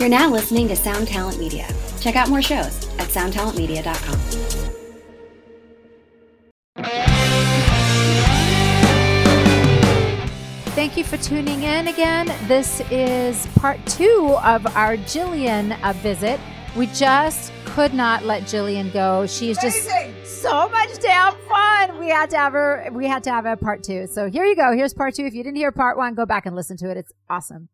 You're now listening to Sound Talent Media. Check out more shows at soundtalentmedia.com. Thank you for tuning in again. This is part two of our Jillian uh, visit. We just could not let Jillian go. She's just so much damn fun. We had to have her. We had to have a part two. So here you go. Here's part two. If you didn't hear part one, go back and listen to it. It's awesome.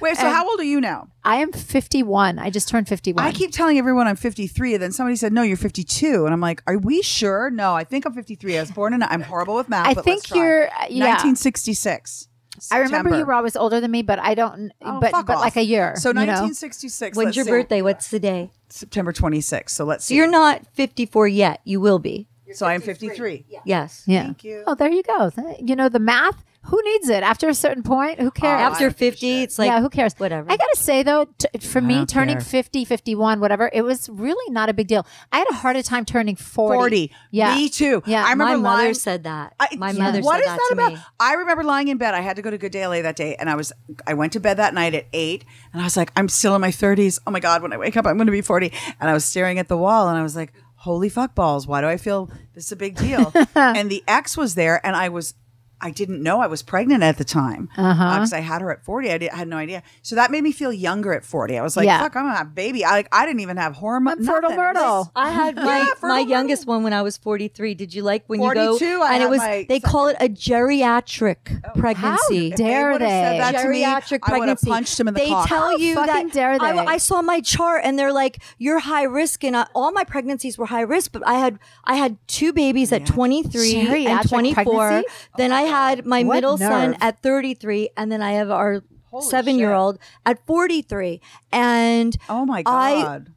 Wait, so And- how old are you now? I am 51. I just turned 51. I keep telling everyone I'm 53, and then somebody said, "No, you're 52," and I'm like, "Are we sure?" No, I think I'm 53. I was born in. I'm horrible with math. I but think let's try. you're. uh, Yeah. 1966. I remember you were always older than me, but I don't. Oh, but fuck but off. like a year. So you know? 1966. When's your see. birthday? What's the day? September 26th. So let's So see. you're not 54 yet. You will be. So I'm 53. Yes. Yeah. Thank you. Oh, there you go. You know the math. Who needs it after a certain point? Who cares? Oh, I After don't give a 50, shit. it's like yeah, who cares? whatever. I gotta say though, t- for me, turning care. 50, 51, whatever, it was really not a big deal. I had a harder time turning 40. 40. Yeah. Me too. Yeah. I remember My mother said that. I- My yeah. mother What said is that, that to about? me. I remember lying in bed. I had to go to Good Day LA that day, and I was I went to bed that night at eight, and I was like, I'm still in my 30s. Oh my god, when I wake up, I'm going to be 40. And I was staring at the wall, and I was like, Holy fuck balls! Why do I feel this is a big deal? and the ex was there, and I was. I didn't know I was pregnant at the time uh-huh. uh, because I had her at 40. I, did, I had no idea. So that made me feel younger at 40. I was like, Yeah. fuck, I'm going to have a baby. I, like, I didn't even have hormones. Fertile Myrtle. I had my, Yeah, my youngest one when I was 43. Did you like when you 42, go? I and it was, they call it a geriatric oh, pregnancy. How dare they? me, geriatric I would've pregnancy. punched him in the they tell you that dare they? I, I saw my chart and they're like, "You're high risk," and I, all my pregnancies were high risk. But I had I had two babies at 23 Geriatric and 24. pregnancy? Then I had my What middle son at 33, and then I have our seven year old at 43. And Oh my I- God.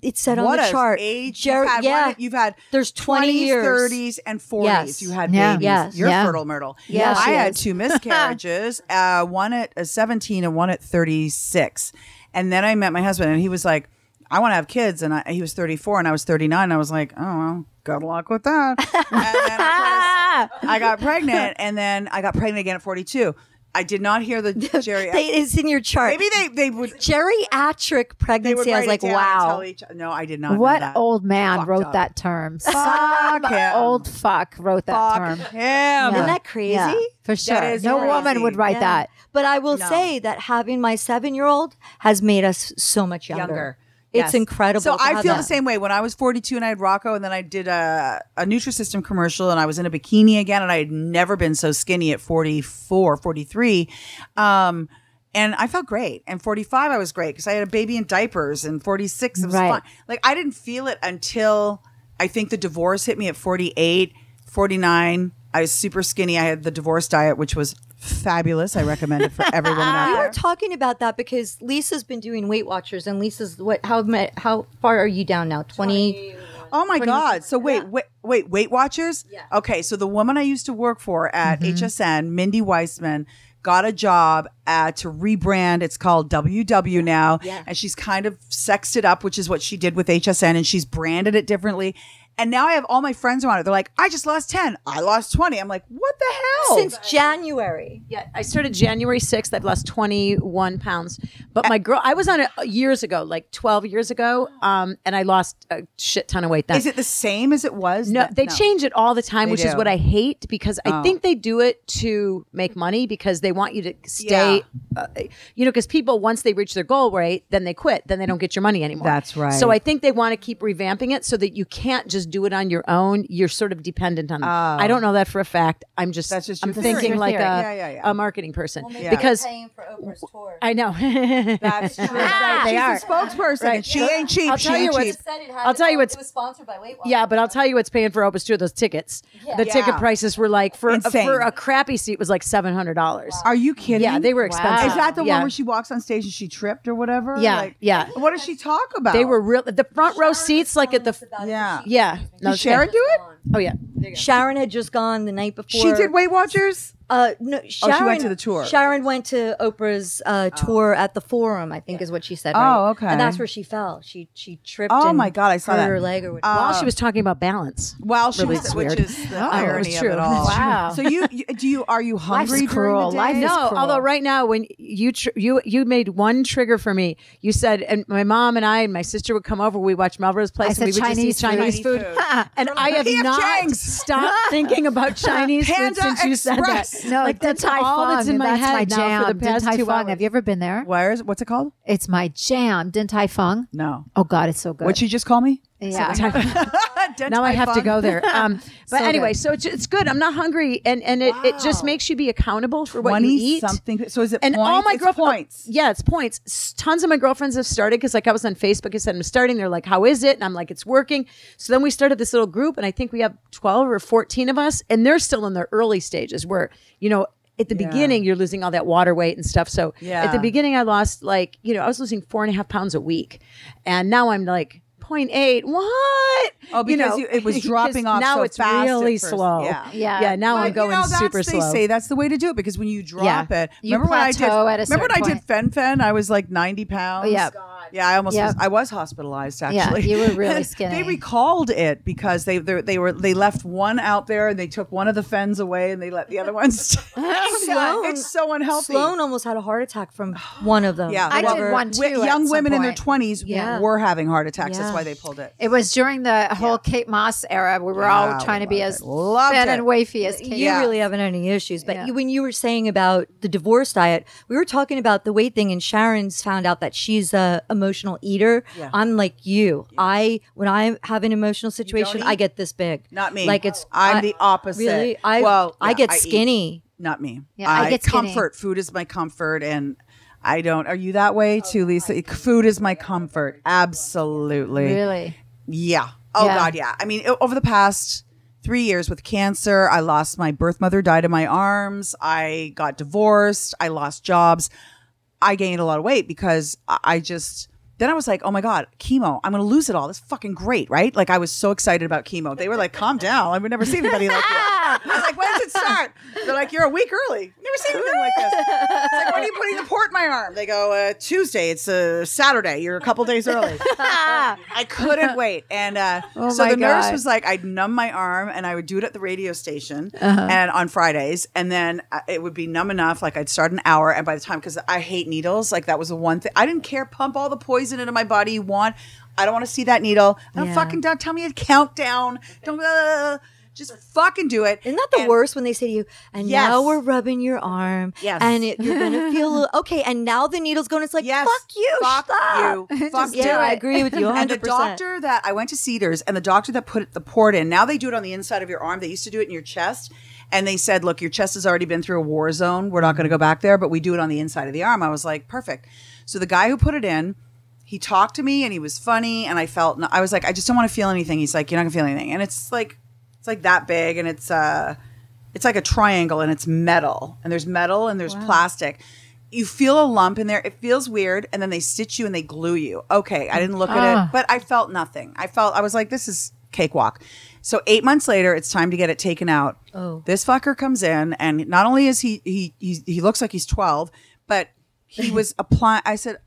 it said what on the chart, age Ger- you've had. yeah, One, you've had There's 20 20s, years. 30s, and 40s. Yes. You had Yeah. babies. Yes. You're Yeah. fertile, Myrtle. Yeah, I had is. two miscarriages. uh, one at uh, 17 and one at 36. And then I met my husband, and he was like, "I want to have kids," and I, he was 34, and I was 39. And I was like, "Oh well, good luck with that." and then, of course, I got pregnant, and then I got pregnant again at 42. I did not hear the Jerry. they, it's in your chart. Maybe they they would. geriatric They pregnancy. I was like, wow. each- no, I did not. know What that. old man Fucked wrote up. that term? Fuck him. old fuck wrote that Fuck term. him. Yeah. Isn't that crazy? Yeah, for sure. is no crazy. woman would write Yeah. that. But I will No. say that having my seven year old has made us so much younger. younger. It's incredible. So I feel that. the same way. When I was 42 and I had Rocco, and then I did a, a Nutrisystem commercial, and I was in a bikini again, and I had never been so skinny at 44, 43. Um, and I felt great. And 45, I was great because I had a baby in diapers, and 46, it was Right. fine. Like I didn't feel it until I think the divorce hit me at 48, 49. I was super skinny. I had the divorce diet, which was fabulous. I recommend it for everyone out we were talking about that because Lisa's been doing Weight Watchers, and Lisa's what? How how far are you down now? Twenty. Oh my God. So wait, wait, wait, Weight Watchers? Yeah. Okay. So the woman I used to work for at mm-hmm. HSN, Mindy Weissman, got a job at, to rebrand. It's called WW now. And she's kind of sexed it up, which is what she did with HSN, and she's branded it differently. And now I have all my friends around it. They're like, I just lost 10. I lost 20. I'm like, what the hell? Since January. Yeah, I started January 6th. I've lost 21 pounds. But my girl, I was on it years ago, like 12 years ago, um, and I lost a shit ton of weight then. is it the same as it was? no, Th- they change it all the time, They which is do. Oh. what I hate because I think they do it to make money because they want you to stay, uh, you know, because people, once they reach their goal rate, then they quit. Then they don't get your money anymore. That's right. So I think they want to keep revamping it so that you can't just do it on your own. You're sort of dependent on them. I don't oh. know that for a fact. I'm just, Oh. That's just I'm theory. thinking like a, Yeah, yeah, yeah. a marketing person maybe because paying for Oprah's tour. I know. That's true. Ah, right, they She's are. a spokesperson. Right. and She ain't cheap. I'll she tell you ain't what's- cheap. I'll tell you what's- was sponsored by Weight Watchers. Yeah, but I'll tell you what's paying for Oprah's tour. Those tickets. The Yeah. ticket prices were like for Insane. for a crappy seat was like seven hundred dollars. Are you kidding? Yeah, they were expensive. Is that the Yeah. one where she walks on stage and she tripped or whatever? Yeah, Like, yeah. What does she talk about? They were real. The front row seats, like at the. Yeah. Yeah. No, Did Sharon do it? Oh yeah. Sharon had just gone the night before. She did Weight Watchers. Uh, no, Sharon, went to the tour. Sharon went to Oprah's uh, tour at the Forum. I think is what she said. Oh, okay. And that's where she fell. She she tripped. Oh and my God, I saw that. her leg or whatever. While she was talking about balance. While she Really, was, it's which weird. is the Oh, irony it's of true. it all. Wow. So you, you do you are you hungry during cruel. the day? Life is No, cruel. although right now when you tr- you you made one trigger for me, you said, and my mom and I and my sister would come over. We watch Melrose Place, I and we said would Chinese just eat Chinese food. food. And I have P.F. Chang's. stopped thinking about Chinese food since you said that. Express. No, like Din that's Tai all Fung, that's in my that's head my now jam. for the Din past Tai two Fung. hours. Have you ever been there? Where is what's it called? It's my jam. Din Tai Fung. No. Oh God, it's so good. What'd she just call me? Yeah. now I have to go there. Um, but So anyway, good. so it's, it's good. I'm not hungry, and and it, it just makes you be accountable for what you eat. something. So is it and points? all my girlfriends, points. yeah, it's points. S- Tons of my girlfriends have started because, like, I was on Facebook. I said I'm starting. They're like, "How is it?" And I'm like, "It's working." So then we started this little group, and I think we have 12 or 14 of us, and they're still in their early stages where you know. At the beginning, you're losing all that water weight and stuff. So Yeah. at the beginning, I lost like you know I was losing four and a half pounds a week, and now I'm like 0.8. What? Oh, because you- it was dropping off Now so it's fast at really slow. Yeah. Yeah. yeah. Now But, I'm going you know, that's, super they slow. say that's the way to do it because when you drop Yeah. it, You remember when I did? plateau at a remember when I did Fen-Phen? I was like ninety pounds. Yep. Yeah, I almost Yep. was, I was hospitalized Yeah, actually. you were really skinny. they recalled it because they they they were they left one out there and they took one of the fens away and they let the other ones. Sloan- it's so unhealthy. Sloan almost had a heart attack from one of them. Yeah, I well, did one too. wi- at young some women in their twenties Yeah. were having heart attacks. That's Yeah. why they pulled it. It was during the whole Kate Moss era. We were all trying to be loved as it. Loved fit it. and wafy as You Kate. Yeah. really haven't any issues. But Yeah. you, when you were saying about the divorce diet, we were talking about the weight thing, and Sharon's found out that she's a emotional eater. Yeah. I'm like you. I when I have an emotional situation, I get this big. Not me. Like it's I'm I- the opposite. Really? I well, I get eat. skinny. Not me. Yeah, I get skinny. comfort. Food is my comfort, and I don't. Are you that way too, Lisa? Food is my comfort. Absolutely. Really? Yeah. Oh Yeah. God, yeah. I mean, o- over the past three years with cancer, I lost my birth mother, died in my arms. I got divorced. I lost jobs. I gained a lot of weight because I I just. Then I was like, oh my God, chemo. I'm going to lose it all. This is fucking great, right? Like, I was so excited about chemo. They were like, calm down. I've never seen anybody like you. I was like, when does it start? They're like, you're a week early. Never seen anything like this. It's like, when are you putting the port in my arm? They go, uh, Tuesday. It's a Saturday. You're a couple days early. I couldn't wait. And uh, Oh so the nurse was like, I'd numb my arm and I would do it at the radio station Uh-huh. and on Fridays. And then uh, it would be numb enough. Like I'd start an hour. And by the time, because I hate needles, like that was the one thing. I didn't care. Pump all the poison into my body you want. I don't want to see that needle. I don't Yeah. fucking don't tell me a countdown. Don't uh, just fucking do it. Isn't that the And- worst when they say to you, and Yes. now we're rubbing your arm, Yes. and it, you're gonna feel okay, and now the needle's going. It's like Yes. fuck you, Fuck stop. you. Fuck yeah, I agree with you. 100. And the doctor that I went to Cedars and the doctor that put the port in, now they do it on the inside of your arm. They used to do it in your chest. And they said, look, your chest has already been through a war zone. We're not going to go back there, but we do it on the inside of the arm. I was like, perfect. So the guy who put it in, he talked to me and he was funny. And I felt, I was like, I just don't want to feel anything. He's like, you're not going to feel anything. And it's like, it's like that big and it's, uh, it's like a triangle and it's metal and there's metal and there's plastic. You feel a lump in there. It feels weird. And then they stitch you and they glue you. Okay. I didn't look at Ah. it, but I felt nothing. I felt, I was like, this is cakewalk. So eight months later, it's time to get it taken out. Oh. This fucker comes in and not only is he, he, he, he looks like he's 12, but he was applying. I said,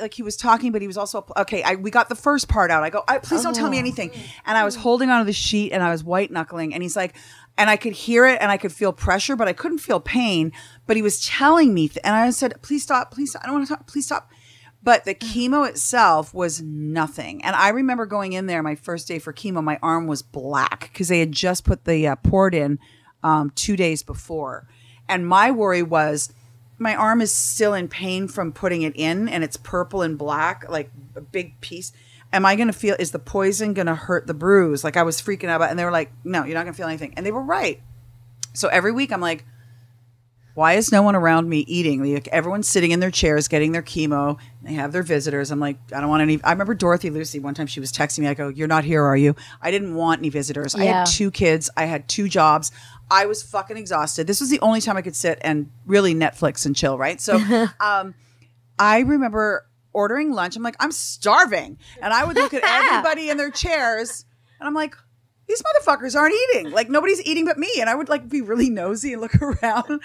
like he was talking, but he was also okay. I we got the first part out. I go, I, please don't tell me anything. And I was holding onto the sheet and I was white knuckling. And he's like, and I could hear it and I could feel pressure, but I couldn't feel pain. But he was telling me, th- and I said, please stop, please. Stop. I don't want to talk. Please stop. But the chemo itself was nothing. And I remember going in there my first day for chemo, my arm was black because they had just put the uh, port in um, two days before. And my worry was my arm is still in pain from putting it in and it's purple and black, like a big piece. Am I going to feel, is the poison going to hurt the bruise? Like I was freaking out about, and they were like, no, you're not going to feel anything. And they were right. So every week I'm like, why is no one around me eating? Like everyone's sitting in their chairs getting their chemo. They have their visitors. I'm like, I don't want any. I remember Dorothy Lucy one time she was texting me. I go, "You're not here, are you?" I didn't want any visitors. I had two kids. I had two jobs. I was fucking exhausted. This was the only time I could sit and really Netflix and chill. Right. So, um, I remember ordering lunch. I'm like, I'm starving, and I would look at everybody in their chairs, and I'm like, these motherfuckers aren't eating. Like nobody's eating but me. And I would like be really nosy and look around.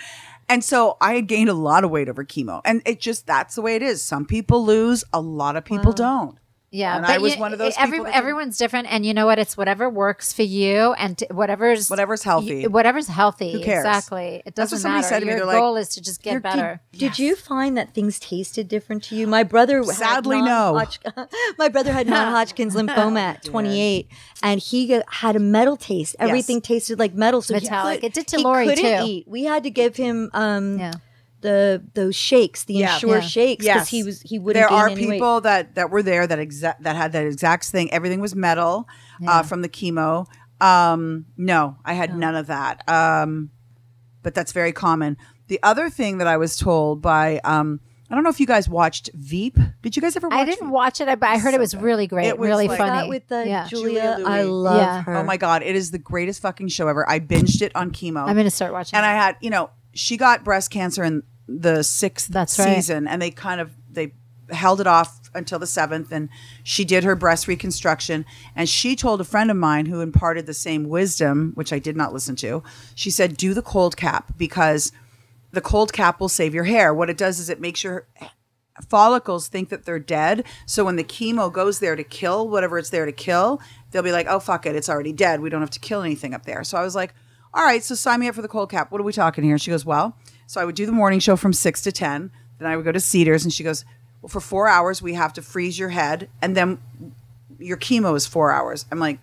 And so I had gained a lot of weight over chemo. And it just that's the way it is. Some people lose, a lot of people don't. Yeah, And but I was you- one of those Every, people that didn't- everyone's different, and you know what? It's whatever works for you, and t- whatever's Whatever's healthy. Whatever's healthy. Who cares? Exactly. It doesn't somebody matter. said to me. Your They're like, goal is to just get "You're- better. Did you find that things tasted different to you? My brother Sadly, no. My brother had non-Hodgkin's lymphoma at 28, and he had a metal taste. Everything tasted like metal. So he Metallic. could- It did to he Lori, too. Eat. We had to give him um, Yeah. The those shakes, the Yeah. Yeah. shakes, because Yes. he was he wouldn't. there are any weight. people that that were there that exact that had that exact thing. Everything was metal uh, from the chemo. Um, no, I had none of that. Um, but that's very common. The other thing that I was told by um, I don't know if you guys watched Veep. Did you guys ever? watch I didn't Veep? watch it, but I heard it was really great, It was really like- funny. That with the yeah. Julia, Julia I love Yeah. her. Oh my god, it is the greatest fucking show ever. I binged it on chemo. I'm going to start watching. and it. I had, you know, she got breast cancer in the sixth That's right. season, and they kind of they held it off until the seventh, and she did her breast reconstruction. And she told a friend of mine who imparted the same wisdom, which I did not listen to. She said, "Do the cold cap because the cold cap will save your hair. What it does is it makes your follicles think that they're dead. So when the chemo goes there to kill whatever it's there to kill, they'll be like, oh, fuck it. It's already dead. We don't have to kill anything up there. So I was like, all right, so sign me up for the cold cap. What are we talking here? She goes, well, so I would do the morning show from six to 10. Then I would go to Cedars and she goes, well, for four hours, we have to freeze your head. And then your chemo is four hours. I'm like,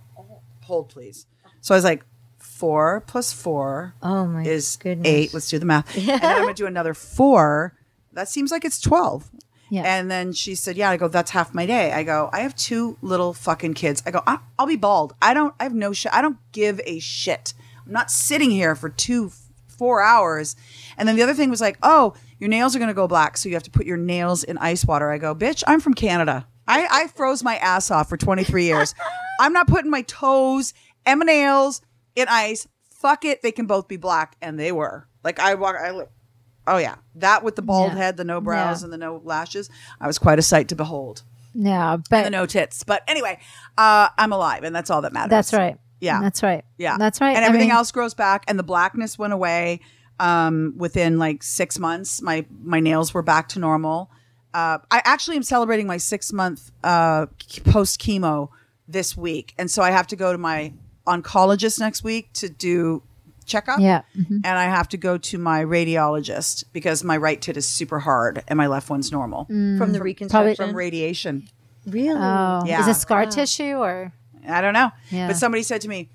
hold, please. So I was like, four plus four Oh my is goodness. eight. Let's do the math. and then I'm going to do another four. That seems like it's 12. Yeah. And then she said, Yeah, I go, That's half my day. I go, I have two little fucking kids. I go, I'll be bald. I don't, I have no shit. I don't give a shit. I'm not sitting here for two, four hours. And then the other thing was like, Oh, your nails are going to go black. So you have to put your nails in ice water. I go, Bitch, I'm from Canada. I, I froze my ass off for 23 years. I'm not putting my toes and my nails in ice. Fuck it. They can both be black. And they were. Like I walk, I look. Oh yeah, that with the bald Yeah. head, the no brows, Yeah. and the no lashes. I was quite a sight to behold. yeah, And the no tits. But anyway, uh, I'm alive, and that's all that matters. that's right. Yeah. That's right. Yeah, That's right. And I everything mean- else grows back, and the blackness went away um, within like six months. My my nails were back to normal. Uh, I actually am celebrating my six month uh, post chemo this week, and so I have to go to my oncologist next week to do checkup. Yeah. Mhm. And I have to go to my radiologist because my right tit is super hard and my left one's normal from the reconstruction. from radiation. really? Oh, is it scar tissue or? I don't know. Yeah. But somebody said to me,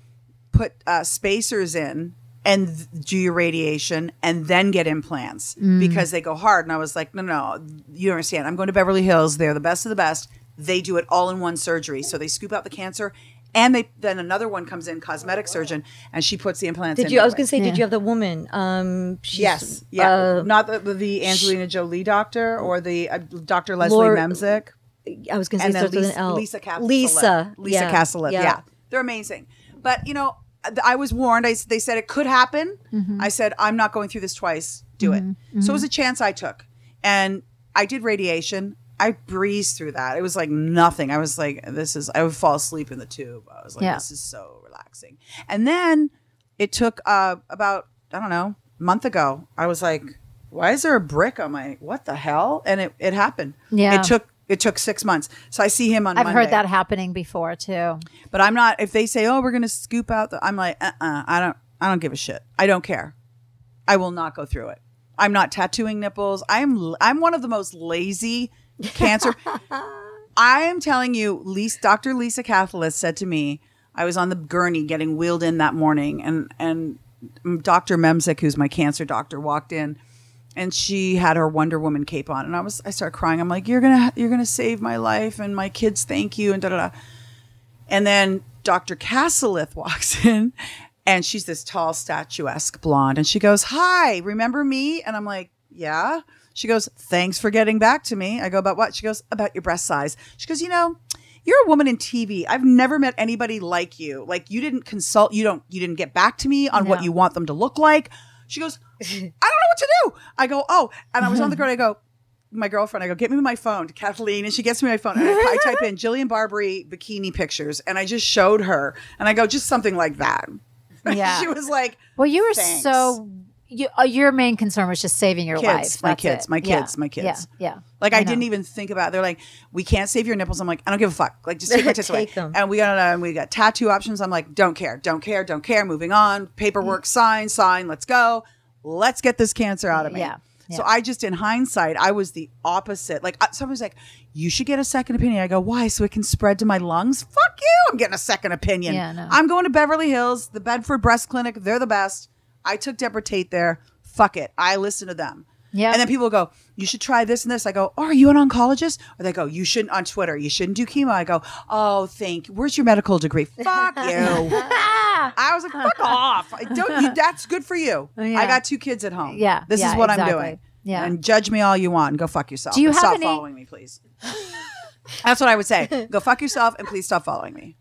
put uh, spacers in and th- do your radiation and then get implants Mm. because they go hard. And I was like, no, no, you don't understand. I'm going to Beverly Hills. They're the best of the best. They do it all in one surgery. So they scoop out the cancer and they then another one comes in, cosmetic surgeon, and she puts the implants in. Did you? I was going to say, Yeah. did you have the woman? Um, she's, Yes. Yeah. uh, Not the, the Angelina Jolie doctor or the uh, Dr. Leslie Lor- Memsic. I was going to say with Lisa, an L. Lisa Cassileth. Lisa. Lisa yeah. Cassileth. Yeah. they're amazing. But you know, I was warned. I, they said it could happen. Mm-hmm. I said I'm not going through this twice. Do it. So it was a chance I took, and I did radiation. I breezed through that. It was like nothing. I was like, this is. I would fall asleep in the tube. I was like, Yeah. this is so relaxing. And then it took uh, about I don't know a month ago. I was like, why is there a brick on my? What the hell? And it it happened. Yeah. It took it took six months. So I see him on. I've Monday. heard that happening before too. But I'm not. If they say, "Oh, we're going to scoop out," the, I'm like, uh, uh I don't. I don't give a shit. I don't care. I will not go through it. I'm not tattooing nipples. I'm. I'm one of the most lazy cancer. I am telling you, Lisa, Dr. Lisa Cassileth said to me, I was on the gurney getting wheeled in that morning, and and Dr. Memsic, who's my cancer doctor, walked in, and she had her Wonder Woman cape on, and I was I started crying. I'm like, you're gonna you're gonna save my life, and my kids thank you, and da da da. And then Dr. Cassileth walks in, and she's this tall, statuesque blonde, and she goes, "Hi, remember me?" And I'm like, "Yeah." She goes, "Thanks for getting back to me." I go, "About what?" She goes, "About your breast size." She goes, "You know." You're a woman in TV. I've never met anybody like you. Like you didn't consult, you don't you didn't get back to me on what you want them to look like. She goes, I don't know what to do. I go, "Oh." And I was on the ground I go, my girlfriend. I go, get me my phone, to Kathleen, and she gets me my phone. And I, I type in Jillian Barberie bikini pictures, and I just showed her, and I go, just something like that. Yeah. she was like, Well, you were Thanks. so. You, uh, your main concern was just saving your Kids, life. my That's kids, it. my Yeah, kids, my kids. Yeah, yeah. Like I, know. didn't even think about. They're like, we can't save your nipples. I'm like, I don't give a fuck. Like just take my tits away. Them. And we got uh, we got tattoo options. I'm like, don't care, don't care, don't care. Moving on. Paperwork, sign, sign. Let's go. Let's get this cancer out of me. Yeah, So. I just, in hindsight, I was the opposite. Like someone's like, you should get a second opinion. I go, why? So it can spread to my lungs. Fuck you. I'm getting a second opinion. Yeah, no. I'm going to Beverly Hills, the Bedford Breast Clinic. They're the best. I took Deborah Tate there. Fuck it. I listen to them. Yeah. And then people go, you should try this and this. I go, oh, are you an oncologist? Or they go, you shouldn't on Twitter. You shouldn't do chemo. I go, oh, thank you. Where's your medical degree? Fuck you. I was like, fuck off. I don't. You, that's good for you. Oh, yeah. I got two kids at home. Yeah, This yeah, is what exactly. I'm doing. Yeah. And judge me all you want and go fuck yourself. Do you have stop any- following me, please? That's what I would say. Go fuck yourself and please stop following me.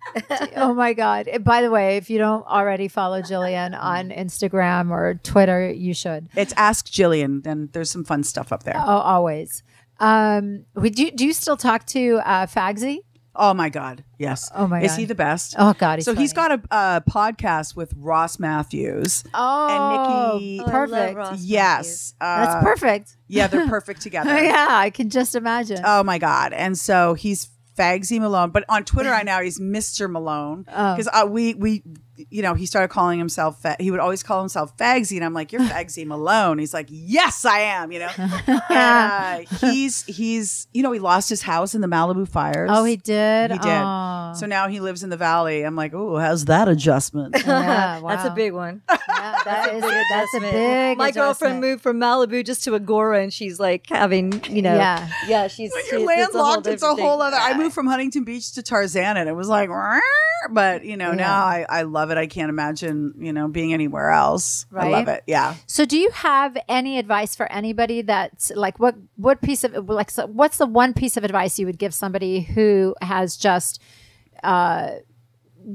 oh my god! By the way, if you don't already follow Jillian on Instagram or Twitter, you should. It's Ask Jillian, and there's some fun stuff up there. Oh, always. Um, would you do you still talk to uh, Fagsy? Oh my God. Yes. Oh my Is God. he the best? Oh God, he's so he's got a, a podcast with Ross Mathews. Oh, and Nikki- Oh, I love perfect. Ross yes. Uh, That's perfect. Yeah, they're perfect together. yeah, I can just imagine. Oh my God. And so he's Fagsy Malone, but on Twitter right now he's Mr. Malone Oh. because uh, we we you know he started calling himself fa- he would always call himself Fagsy and I'm like you're Fagsy Malone. He's like yes I am. You know, and, uh, he's he's you know he lost his house in the Malibu fires. oh, he did. He did. Oh. So now he lives in the valley. I'm like, oh, how's that adjustment? yeah, That's a big one. Yeah, that is, that's a big. My girlfriend moved from Malibu just to Agoura, and she's like having, you know, Yeah. yeah, she's when you're it's a whole landlocked, it's a whole thing. other. I moved from Huntington Beach to Tarzana, and it was like, but you know, now I, I love it. I can't imagine, you know, being anywhere else. I love it. Yeah. So, do you have any advice for anybody that's like what what piece of like so what's the one piece of advice you would give somebody who has just uh,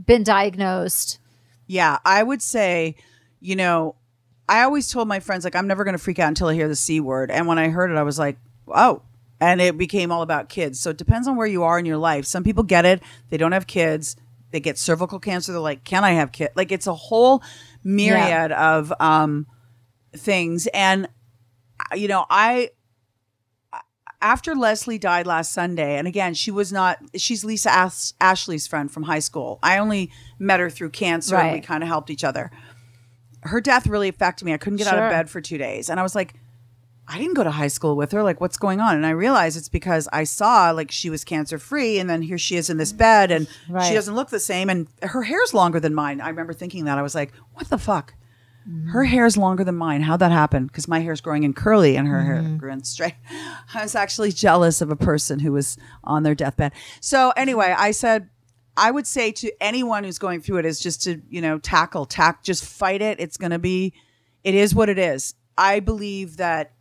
been diagnosed? Yeah, I would say, you know, I always told my friends like I'm never going to freak out until I hear the c word, and when I heard it, I was like, oh. And it became all about kids. So it depends on where you are in your life. Some people get it; they don't have kids. They get cervical cancer. They're like, "Can I have kids?" Like it's a whole myriad of um, things. And uh, you know, I after Leslie died last Sunday, and again, she was not, she's Lisa Ash- Ashley's friend from high school. I only met her through cancer and we kind of helped each other. Her death really affected me. I couldn't get out of bed for two days. And I was like, I didn't go to high school with her. Like, what's going on? And I realized it's because I saw like she was cancer free, and then here she is in this bed, and Right. she doesn't look the same, and her hair's longer than mine. I remember thinking that. I was like, what the fuck? Mm-hmm. Her hair's longer than mine. How'd that happen? Because my hair's growing in curly and her hair mm-hmm. grew in straight. I was actually jealous of a person who was on their deathbed. So anyway, I said, I would say to anyone who's going through it is just to, you know, tackle, tack, just fight it. It's going to be, it is what it is. I believe that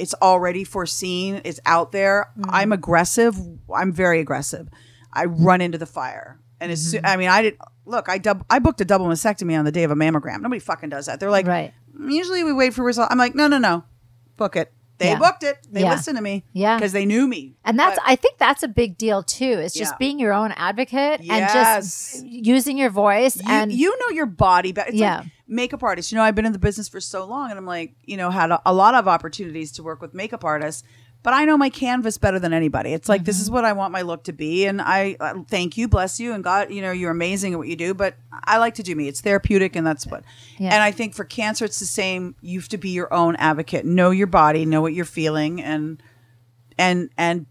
it's already foreseen. It's out there. Mm-hmm. I'm aggressive. I'm very aggressive. I run into the fire. And as soon, mm-hmm. I mean, I did look. I dub, I booked a double mastectomy on the day of a mammogram. Nobody fucking does that. They're like, Right. Usually we wait for result. I'm like, no, no, no, book it. They Yeah. booked it. They Yeah. listened to me. Yeah. because they knew me. And that's But- I think that's a big deal too. It's just Yeah. being your own advocate and just using your voice you, and you know your body better. Yeah. like makeup artists. You know, I've been in the business for so long, and I'm like, you know, had a, a lot of opportunities to work with makeup artists. But I know my canvas better than anybody. It's like this Mm-hmm. is what I want my look to be, and I uh, thank you, bless you, and God, you know, you're amazing at what you do. But I like to do me. It's therapeutic, and that's what. Yeah. And I think for cancer, it's the same. You have to be your own advocate. Know your body. Know what you're feeling, and and and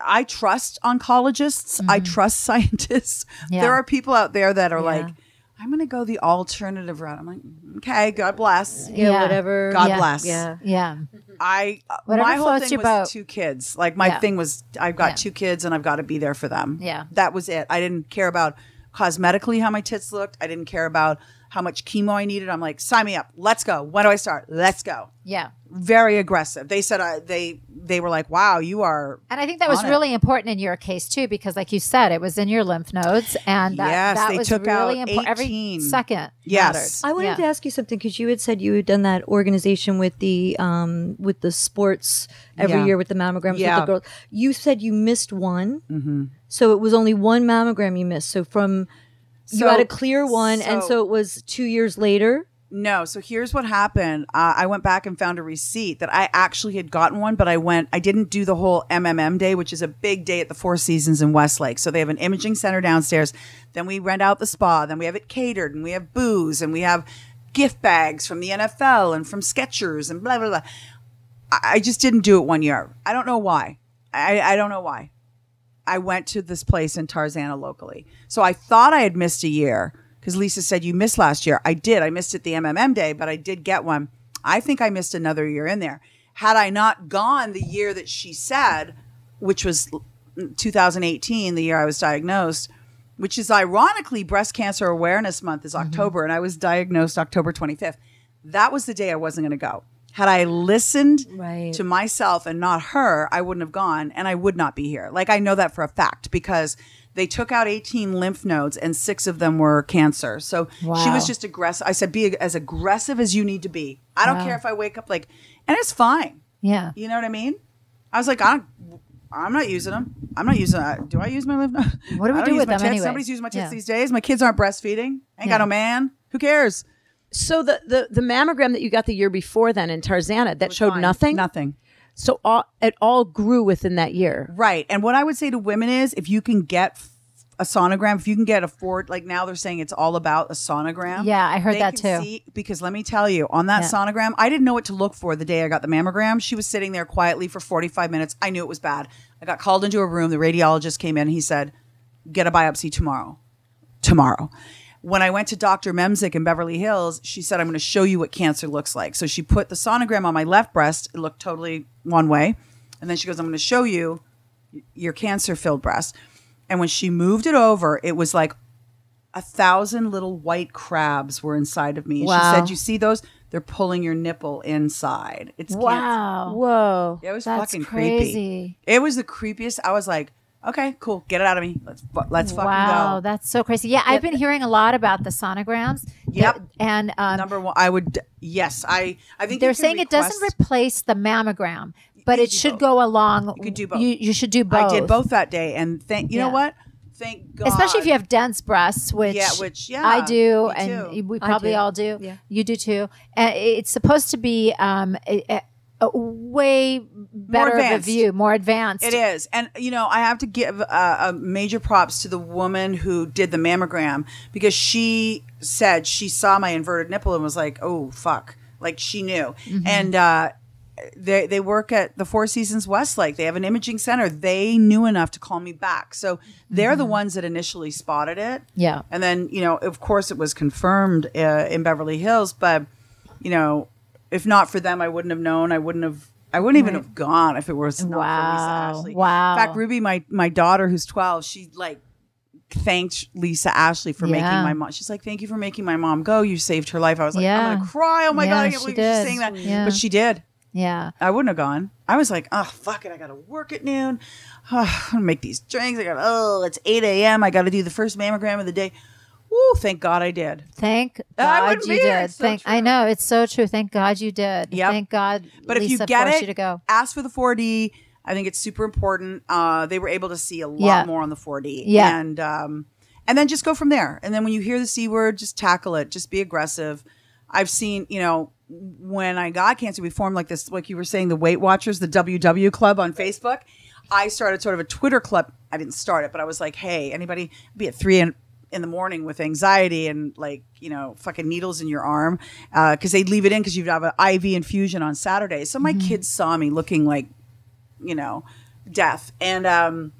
I trust oncologists. I trust scientists. Mm-hmm. Yeah. There are people out there that are Yeah. like, I'm going to go the alternative route. I'm like, mm, okay, God bless. Yeah, Yeah. whatever. God Yeah. bless. Yeah. yeah. I Whatever my whole thing was boat. two kids. Like my Yeah. thing was, I've got Yeah. two kids and I've got to be there for them. Yeah. that was it. I didn't care about cosmetically how my tits looked. I didn't care about how much chemo I needed. I'm like, sign me up. Let's go. When do I start? Let's go. Yeah. Very aggressive. They said uh, they they were like, wow, you are. And I think that was it. really important in your case too, because like you said, it was in your lymph nodes, and that, Yes, that they was took really out important. Every second Yes. mattered. I wanted Yeah. to ask you something because you had said you had done that organization with the um with the sports every Yeah. year with the mammograms with the girls. You said you missed one, mm-hmm. so it was only one mammogram you missed. So from you had a clear one, and so- so it was two years later. No. So here's what happened. Uh, I went back and found a receipt that I actually had gotten one, but I went. I didn't do the whole MMM day, which is a big day at the Four Seasons in Westlake. So they have an imaging center downstairs. Then we rent out the spa. Then we have it catered, and we have booze, and we have gift bags from the NFL and from Skechers and blah blah blah. I, I just didn't do it one year. I don't know why. I, I don't know why. I went to this place in Tarzana locally. So I thought I had missed a year because Lisa said you missed last year. I did. I missed it the MMM day, but I did get one. I think I missed another year in there. Had I not gone the year that she said, which was 2018, the year I was diagnosed, which is ironically breast cancer awareness month is mm-hmm. October, and I was diagnosed October 25th. That was the day I wasn't going to go. Had I listened Right. to myself and not her, I wouldn't have gone and I would not be here. Like I know that for a fact because they took out 18 lymph nodes and six of them were cancer. So she was just aggressive. I said, be as aggressive as you need to be. I don't Wow. care if I wake up like, and it's fine. Yeah. You know what I mean? I was like, I don't, I'm not using them. I'm not using. Uh, do I use my lymph nodes? What do we do with my them tits. anyway? Somebody's using my tits Yeah. these days. My kids aren't breastfeeding. Ain't Yeah. got no man. Who cares? So the, the the mammogram that you got the year before then in Tarzana that showed Fine. nothing. Nothing. So all, it all grew within that year. Right. And what I would say to women is if you can get a sonogram, if you can get a Ford, like now they're saying it's all about a sonogram. Yeah, I heard they that too. see- because let me tell you, on that Yeah. sonogram, I didn't know what to look for the day I got the mammogram. She was sitting there quietly for 45 minutes. I knew it was bad. I got called into a room. The radiologist came in. He said, get a biopsy tomorrow. Tomorrow. When I went to Dr. Memsic in Beverly Hills, she said, I'm going to show you what cancer looks like. So she put the sonogram on my left breast. It looked totally one way. And then she goes, I'm going to show you your cancer filled breast. And when she moved it over, it was like a thousand little white crabs were inside of me. And She said, You see those? They're pulling your nipple inside. It's cancer. Wow. Whoa. It was That's fucking crazy. creepy. It was the creepiest. I was like, okay, cool. Get it out of me. Let's fu- let's fucking Wow, go. Wow, that's so crazy. Yeah, I've been hearing a lot about the sonograms. Yep. That- And um, Number one, I would yes, I I think they're can saying it doesn't replace the mammogram, but it should both. go along. You could do both. You, you should do both. I did both that day, and thank you know what? Thank God. Especially if you have dense breasts, which Yeah, which- yeah, I do, and too. we probably do. all do. Yeah. You do too. And it's supposed to be um, a, a- a way better of a view, more advanced. It is. And, you know, I have to give uh, a major props to the woman who did the mammogram because she said she saw my inverted nipple and was like, oh, fuck. Like she knew. Mm-hmm. And uh, they, they work at the Four Seasons Westlake. They have an imaging center. They knew enough to call me back. So they're the ones that initially spotted it. Mm-hmm. Yeah. And then, you know, of course, it was confirmed uh, in Beverly Hills. But, you know, if not for them, I wouldn't have known. I wouldn't have. I wouldn't even have gone if it was not for Lisa Ashley. Wow. In fact, Ruby, my my daughter who's twelve, she like thanked Lisa Ashley for making my mom. She's like, "Thank you for making my mom go. You saved her life." I was like, Yeah. "I'm gonna cry. Oh my Yeah, god, I can't believe did. she's saying that." Yeah. But she did. Yeah. I wouldn't have gone. I was like, "Oh fuck it, I gotta work at noon. I'm gonna make these drinks. I got to oh, it's eight a.m. I got to do the first mammogram of the day." Woo! Thank God I did. Thank God you did. So Thank I know it's so true. Thank God you did. Yep. Thank God. But if you Lisa get it, you to go. ask for the 4D. I think it's super important. Uh, they were able to see a lot Yeah. more on the 4D. Yeah. And um, and then just go from there. And then when you hear the C word, just tackle it. Just be aggressive. I've seen, you know, when I got cancer, we formed like this, like you were saying, the Weight Watchers, the WW Club on Facebook. I started sort of a Twitter club. I didn't start it, but I was like, hey, anybody be at three in, in the morning with anxiety and like, you know, fucking needles in your arm. Uh, cause they'd leave it in because you'd have an IV infusion on Saturday. So my kids saw me looking like, you know, death. And, um,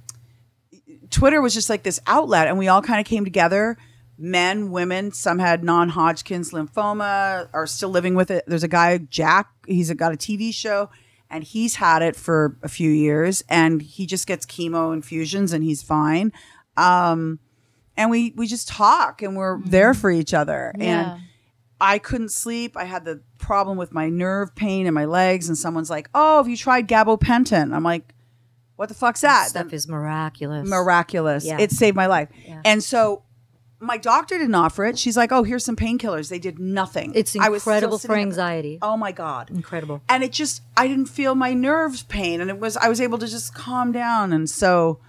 Twitter was just like this outlet, and we all kind of came together. Men, women, some had non-Hodgkin's lymphoma, are still living with it. There's a guy, Jack. He's got a TV show, and he's had it for a few years, and he just gets chemo infusions, and he's fine. Um, and we we just talk and we're there for each other. Mm-hmm. Yeah. And I couldn't sleep. I had the problem with my nerve pain in my legs, and someone's like, "Oh, have you tried gabapentin?" I'm like, "What the fuck's that?" Stuff is miraculous. miraculous. Yeah. It saved my life. And so my doctor didn't offer it. She's like, "Oh, here's some painkillers." They did nothing. It's I was incredible for sitting at anxiety. Oh my god. Incredible. And it just I didn't feel my nerves pain and it was I was able to just calm down and so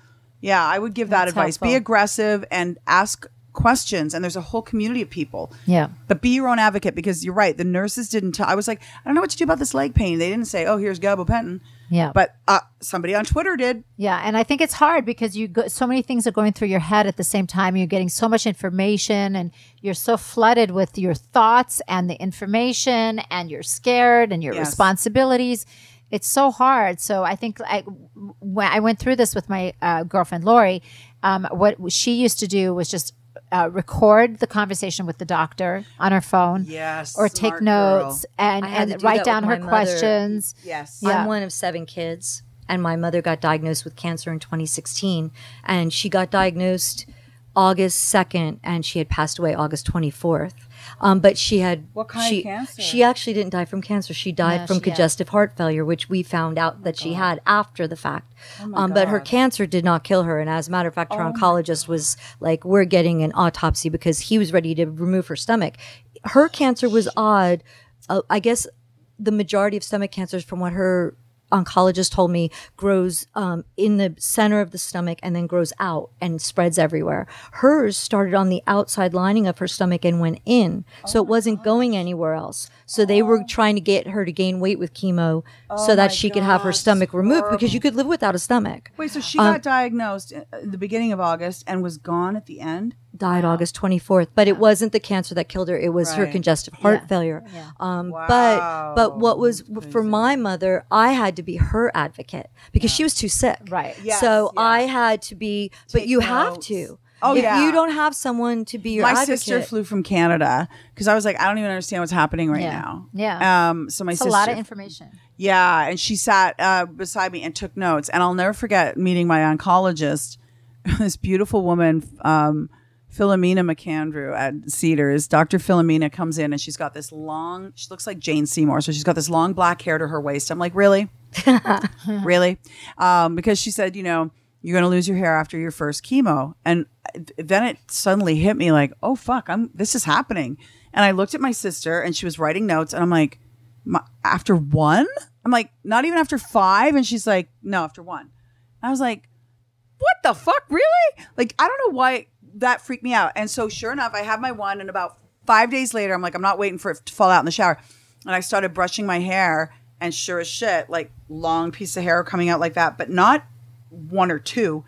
yeah, I would give that That's advice. Be aggressive and ask questions and there's a whole community of people. Yeah. But be your own advocate because you're right. The nurses didn't tell. I was like, I don't know what to do about this leg pain. They didn't say, "Oh, here's gabapentin." Yeah. But uh, somebody on Twitter did. Yeah, and I think it's hard because you go, so many things are going through your head at the same time. You're getting so much information, and you're so flooded with your thoughts and the information, and you're scared and your Yes. responsibilities. It's so hard. So I think I, when I went through this with my uh, girlfriend Lori, um, what she used to do was just uh, record the conversation with the doctor on her phone, Yes, or take smart girl. notes and I had to and do write down her mother. questions. Yes. Yeah. I'm one of seven kids, and my mother got diagnosed with cancer in 2016, and she got diagnosed August 2nd, and she had passed away August 24th. Um, but she had What kind of she, cancer? She actually didn't die from cancer. She died No, from she- congestive heart failure, which we found out that she had after the fact. Oh um, but her cancer did not kill her, and as a matter of fact, her oncologist was like, "We're getting an autopsy because he was ready to remove her stomach." Her cancer was odd. Uh, I guess the majority of stomach cancers, from what her oncologist told me, grows um, in the center of the stomach and then grows out and spreads everywhere. Hers started on the outside lining of her stomach and went in, so Oh it wasn't going anywhere else. So they were trying to get her to gain weight with chemo Oh so that she could have her stomach removed because you could live without a stomach. Wait, so she Um, got diagnosed in the beginning of August and was gone at the end? Died August 24th, but it wasn't the cancer that killed her. It was her congestive heart Yeah. failure. Um, Wow. But but what was for my mother, I had to be her advocate because she was too sick. Right. Yes, so yeah. I had to be. But Take you have to. Oh, if yeah. you don't have someone to be your My advocate, sister flew from Canada because I was like, I don't even understand what's happening right Yeah. now. Yeah. Um. So my It's a lot of information. yeah, and she sat uh, beside me and took notes. And I'll never forget meeting my oncologist, this beautiful woman, um, Philomena McAndrew at Cedars. Dr. Philomena comes in and she's got this long. She looks like Jane Seymour, so she's got this long black hair to her waist. I'm like, really, really, um, because she said, you know, you're going to lose your hair after your first chemo, and then it suddenly hit me like, oh fuck, I'm this is happening. And I looked at my sister, and she was writing notes, and I'm like, after one? I'm like, not even after five, and she's like, no, after one. I was like, what the fuck, really? Like, I don't know why that freaked me out. And so, sure enough, I have my one, and about five days later, I'm like, I'm not waiting for it to fall out in the shower, and I started brushing my hair, and sure as shit, like long piece of hair coming out like that, but not one or two,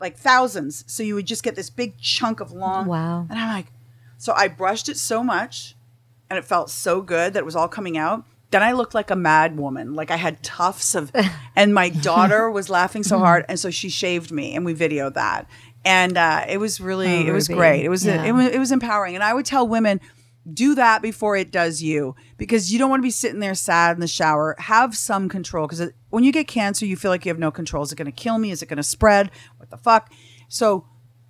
like thousands. So you would just get this big chunk of long. Wow. And I'm like, so I brushed it so much, and it felt so good that it was all coming out. Then I looked like a mad woman. Like I had tufts of, and my daughter was laughing so hard, and so she shaved me, and we videoed that, and uh, it was really, Oh, it was Ruby. great. It was, Yeah. it was, it was empowering, and I would tell women, do that before it does you, because you don't want to be sitting there sad in the shower. Have some control, because when you get cancer, you feel like you have no control. Is it going to kill me? Is it going to spread? What the fuck? So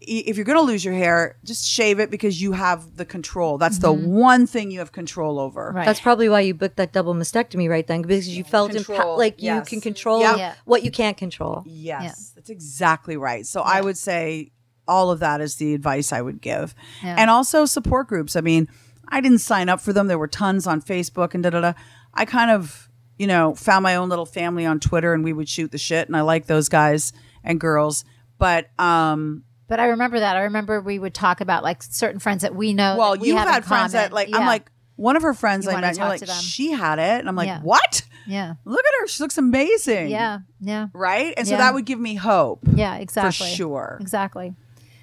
if you're going to lose your hair, just shave it because you have the control. That's the one thing you have control over. Mm-hmm. Right. That's probably why you booked that double mastectomy right then because you felt empo- like yes. you can control Yep. Yeah. what you can't control. Yes, that's exactly right. So I would say all of that is the advice I would give. Yeah. And also support groups. I mean, I didn't sign up for them. There were tons on Facebook and da da da. I kind of, you know, found my own little family on Twitter and we would shoot the shit and I like those guys and girls. But um But I remember that. I remember we would talk about like certain friends that we know. well, we you have had friends that like Yeah. I'm like one of her friends You I met, you're like, she had it. And I'm like, Yeah. what? yeah, Look at her. She looks amazing. yeah, yeah, Right? And so that would give me hope yeah. Exactly. for sure. Exactly.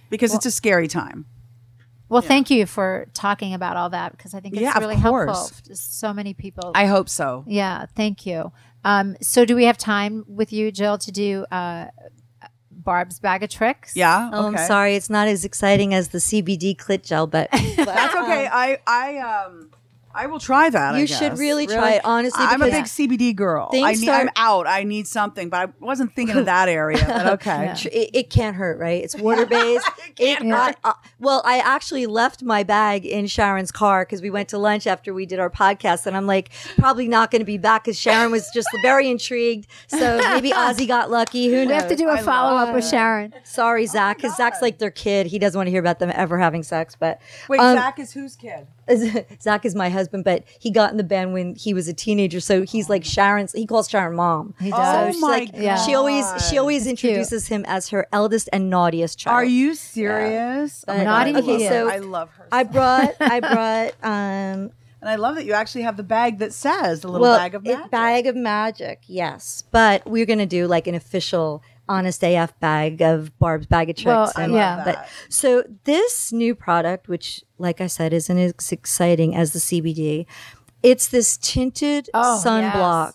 Because it's a scary time. Well, thank you for talking about all that because I think it's Yeah, really helpful to so many people. I hope so. yeah, thank you. Um, so, do we have time with you, Jill, to do uh, Barb's bag of tricks? Yeah. Oh, okay. I'm sorry, it's not as exciting as the CBD clit gel, but That's okay. I I um I will try that. I You should guess. really try it, honestly, I'm a because big CBD girl. things I need, start- I'm out. I need something, but I wasn't thinking of that area. But okay. Tr- It, it can't hurt, right? It's water based. it I- I- well, I actually left my bag in Sharon's car because we went to lunch after we did our podcast, and I'm like, probably not going to be back because Sharon was just very intrigued. So maybe Ozzy got lucky. Who knows? We have to do a follow up with Sharon. Sorry, Zakk, because Zakk's like their kid. He doesn't want to hear about them ever having sex. But Wait, um, Zakk is whose kid? Zakk is my husband, but he got in the band when he was a teenager. So he's like Sharon's. He calls Sharon mom. He does. Oh So she's my like, Yeah. she always she always It's cute. introduces him as her eldest and naughtiest child. Are you serious? Oh my But- God, I Naughty love her. so I love her. I brought I brought um and I love that you actually have the bag that says the little well bag of it- magic. bag of magic. Yes, but we're gonna do like an official honest AF bag of Barb's bag of tricks. Well, and- uh, yeah. But so this new product, which like I said, isn't as exciting as the CBD, it's this tinted Oh, sunblock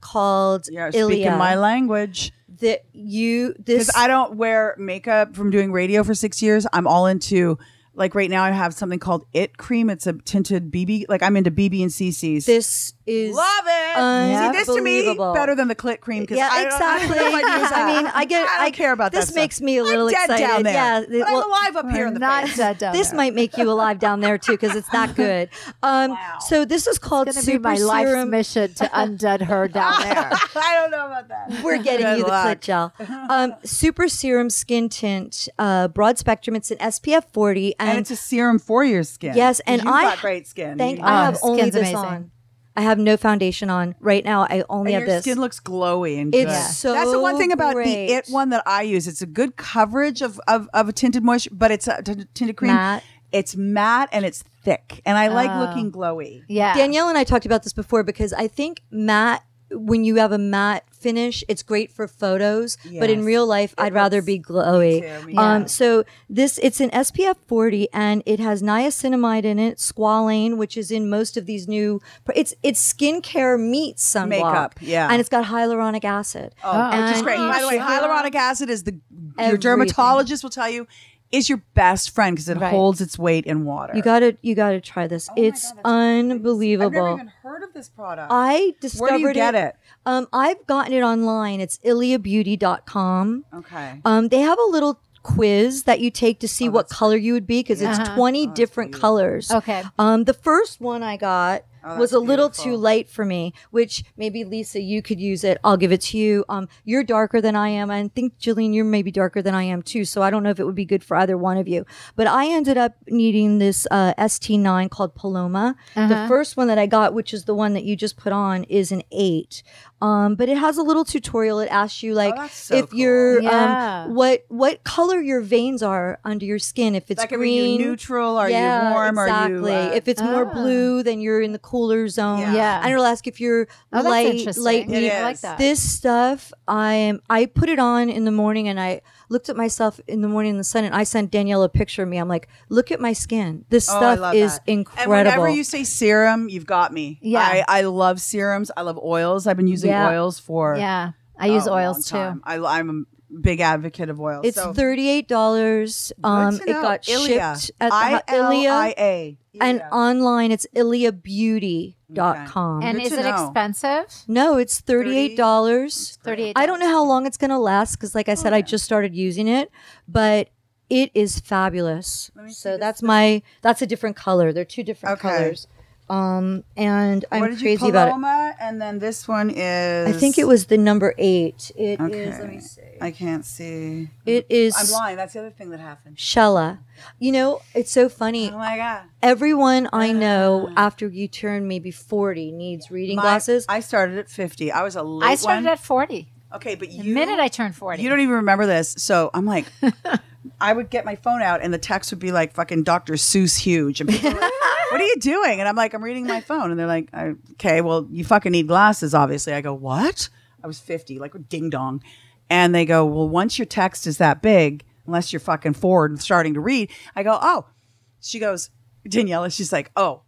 called You're Ilia. speaking my language. that you this I don't wear makeup from doing radio for six years. I'm all into like right now. I have something called It Cream. It's a tinted BB. Like I'm into BB and CC's. this is Love it. See, this to me unbelievable. better than the clit cream. 'cause Yeah, I don't- exactly. I, don't know if I'd that. I mean, I get. I don't care about this that. makes me a little I'm dead excited. down there. Yeah, but I'm well, alive up here in the Not face. that down this there. might make you alive down there too because it's not good. Um, So this is called It's to be Super my life's Serum. mission to undud her down there. I don't know about that. We're getting Good you the luck. clit gel. Um, Super Serum Skin Tint, uh, broad spectrum. It's an SPF 40, and, And it's a serum for your skin. Yes, and you've I- got great skin. thank. You- I Oh, have only this amazing. on. I have no foundation on right now. I only and have your this. skin looks glowy and It's good. so That's the one thing about great. the It one that I use. It's a good coverage of, of, of a tinted moisture, but it's a t- tinted cream. Matte. It's matte and it's thick, and I like Oh. looking glowy. Yeah. Danielle and I talked about this before because I think matte, when you have a matte finish, it's great for photos, but in real life, I'd rather be glowy. too, me Um, so this, it's an SPF 40 and it has niacinamide in it, squalane, which is in most of these new, it's, it's skincare meets sunblock. Makeup, yeah. And it's got hyaluronic acid. Oh, which is great. By the way, hyaluronic acid is the your Everything. dermatologist will tell you is your best friend because it Right. holds its weight in water. You gotta, you gotta try this. Oh it's God, unbelievable. I've never even heard of this product. I discovered Where do you get it? Um, I've gotten it online. It's iliabeauty.com. Okay. Um, they have a little quiz that you take to see Oh, what color you would be because it's Uh-huh. 20 different colors. Okay. Um, the first one I got Oh, was a little too light for me, which maybe Lisa, you could use it. I'll give it to you. Um, you're darker than I am. I think Jillian, you're maybe darker than I am too. So I don't know if it would be good for either one of you. But I ended up needing this uh, ST9 called Paloma. The Uh-huh. first one that I got, which is the one that you just put on, is an eight. Um, but it has a little tutorial. It asks you like Oh, so if cool. you're Yeah. um, what what color your veins are under your skin. If it's like, are green, you neutral? Are yeah, you warm? Exactly. Are you? Uh, if it's more Ah. blue, then you're in the cooler zone. Yeah. Yeah. And it'll ask if you're Oh, light, light, It. I like that. This stuff, I am. I put it on in the morning, and I looked at myself in the morning in the sun, and I sent Danielle a picture of me. I'm like, look at my skin. This Oh, stuff is that. incredible. And whenever you say serum, you've got me. Yeah. I, I love serums. I love oils. I've been using Yeah. oils for Yeah. I use long oils too. time. I, I'm a big advocate of oils. it's so, thirty eight dollars. Um, it got Ilia. shipped at the Ilia, I-L-I-A. and online. It's Ilia. Online it's iliabeauty.com. And Good is it know. expensive? No, it's thirty-eight dollars. Thirty-eight. I don't know how long it's gonna last because, like I said, I just started using it, but it is fabulous. me So this. that's my that's a different color. They're two different Okay. colors. Um, and I'm what did crazy you about it. Paloma, And then this one is. I think it was the number eight. It is. Okay. Let me see. I can't see. It is I'm lying. That's the other thing that happened. Shella. You know, it's so funny. Oh my god. Everyone I know after you turn maybe 40 needs reading My- glasses. I started at 50. I was a late I started one. at forty. Okay, but The you minute I turned forty. You don't even remember this. So I'm like, I would get my phone out and the text would be like fucking Dr. Seuss huge. And people like, what are you doing? And I'm like, I'm reading my phone. And they're like, okay, well, you fucking need glasses, obviously. I go, what? I was 50, like ding dong. And they go, well, once your text is that big, unless you're fucking forward and starting to read, I go, oh. She goes, Daniela, she's like, oh,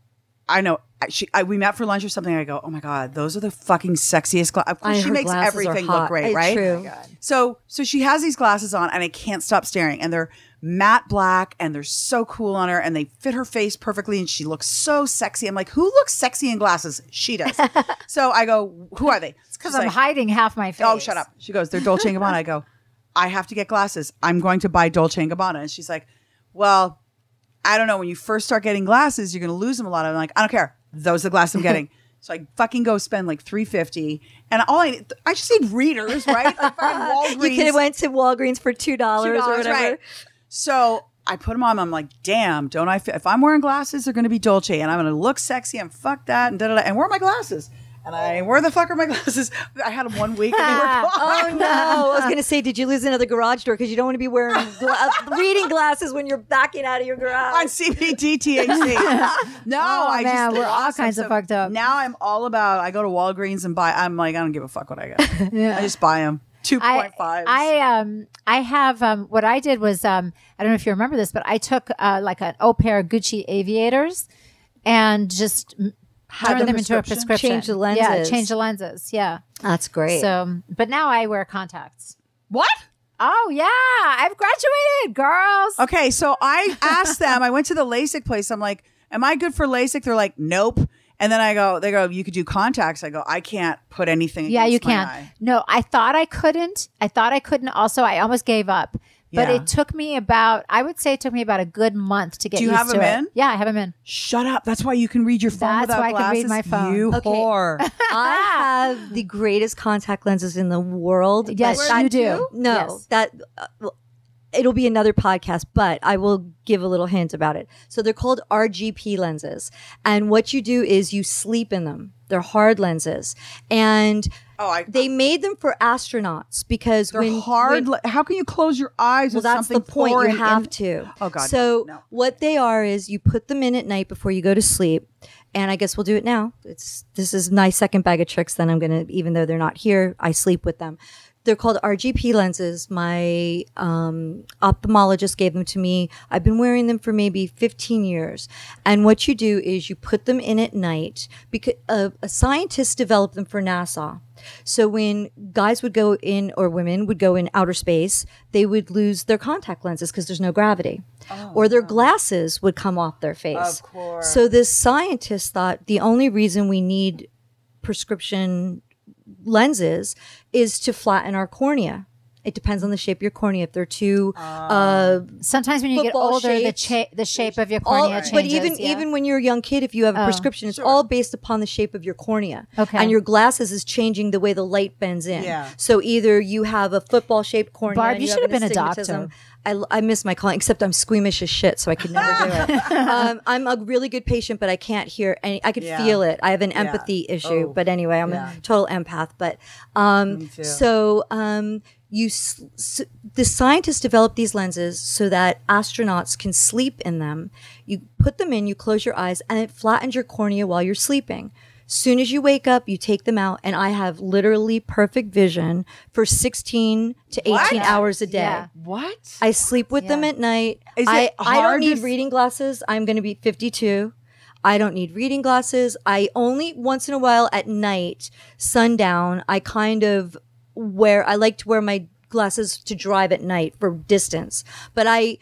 I know. She, I, we met for lunch or something. I go, oh my god, those are the fucking sexiest glasses. Of course, I- she her makes glasses are everything look great, It's right? true. Oh so so she has these glasses on and I can't stop staring and they're matte black and they're so cool on her and they fit her face perfectly and she looks so sexy. I'm like, who looks sexy in glasses? She does. so I go, who are they? It's Because I'm like, hiding half my face. Oh, shut up. She goes, they're Dolce and Gabbana. I go, I have to get glasses. I'm going to buy Dolce and Gabbana. And she's like, well, I don't know. When you first start getting glasses, you're going to lose them a lot. I'm like, I don't care. Those are the glasses I'm getting. so I fucking go spend like 350 and all I I just need readers, right? Like fucking Walgreens. You could have went to Walgreens for two dollars or whatever. right. So I put them on. I'm like, damn, don't I? Feel, if I'm wearing glasses, they're going to be Dolce, and I'm going to look sexy, and fuck that, and da da da. And where are my glasses? And I, where the fuck are my glasses? I had them one week, and they were gone. Oh no! I was gonna say, did you lose another garage door because you don't want to be wearing gla- reading glasses when you're backing out of your garage on garage? CBD THC. no, Oh, I man, just we're all lost them. kinds of fucked up. Now I'm all about. I go to Walgreens and buy. I'm like, I don't give a fuck what I get. yeah. I just buy them. Two point five. I, point um I have um what I did was um I don't know if you remember this, but I took uh, like an O pair of Gucci aviators and just m- turned the them into a prescription? prescription. Change the lenses. Yeah, change the lenses. Yeah. That's great. So, but now I wear contacts. what? Oh yeah, I've graduated, girls. Okay, so I asked them. I went to the LASIK place. I'm like, "Am I good for LASIK?" They're like, "Nope." And then I go, they go, "You could do contacts." I go, "I can't put anything." Yeah, you against my can. eye." No, I thought I couldn't. I thought I couldn't. Also, I almost gave up. But Yeah. it took me about, I would say it took me about a good month to get Do you used have to them it. in? Yeah, I have them in. Shut up. That's why you can read your phone That's without why I can read my phone. You Okay. whore. I have the greatest contact lenses in the world. Yes, but you do. No, Yes. that uh, well, it'll be another podcast, but I will give a little hint about it. So they're called RGP lenses, and what you do is you sleep in them. They're hard lenses, and Oh, I. they made them for astronauts because They're when hard. when- how can you close your eyes? well, that's the point. You have in- to. Oh, God, So no, no. what they are is you put them in at night before you go to sleep, and I guess we'll do it now. It's this is my second bag of tricks. Then I'm gonna, even though they're not here, I sleep with them. They're called RGP lenses. My um, ophthalmologist gave them to me. I've been wearing them for maybe 15 years. And what you do is you put them in at night because uh, a scientist developed them for NASA. So when guys would go in or women would go in outer space, they would lose their contact lenses because there's no gravity. or their glasses would come off their face. Oh, Of course. So this scientist thought the only reason we need prescription lenses is to flatten our cornea. It depends on the shape of your cornea. If they're too uh, Sometimes when you get Football older, the cha- the shape of your all, cornea but even yeah. even when you're a young kid, if you have a Oh. prescription, it's all based upon the shape of your cornea. Okay. And your glasses is changing the way the light bends in. Yeah. So either you have a football shaped cornea. Barb, and you should have an been a doctor. I, I miss my client, except I'm squeamish as shit, so I could never do it. Um, I'm a really good patient, but I can't hear any. I could Yeah. feel it. I have an empathy issue, Oh. but anyway, I'm Yeah. a total empath. But um, so um, you, s- s- the scientists developed these lenses so that astronauts can sleep in them. You put them in, you close your eyes, and it flattens your cornea while you're sleeping. Soon as you wake up, you take them out, and I have literally perfect vision for 16 to 18 What? hours a day. Yeah. What? I sleep with them at night. Is I, it I don't need reading glasses. I'm going to be 52. I don't need reading glasses. I only once in a while at night, sundown, I kind of wear, I like to wear my glasses to drive at night for distance. But I,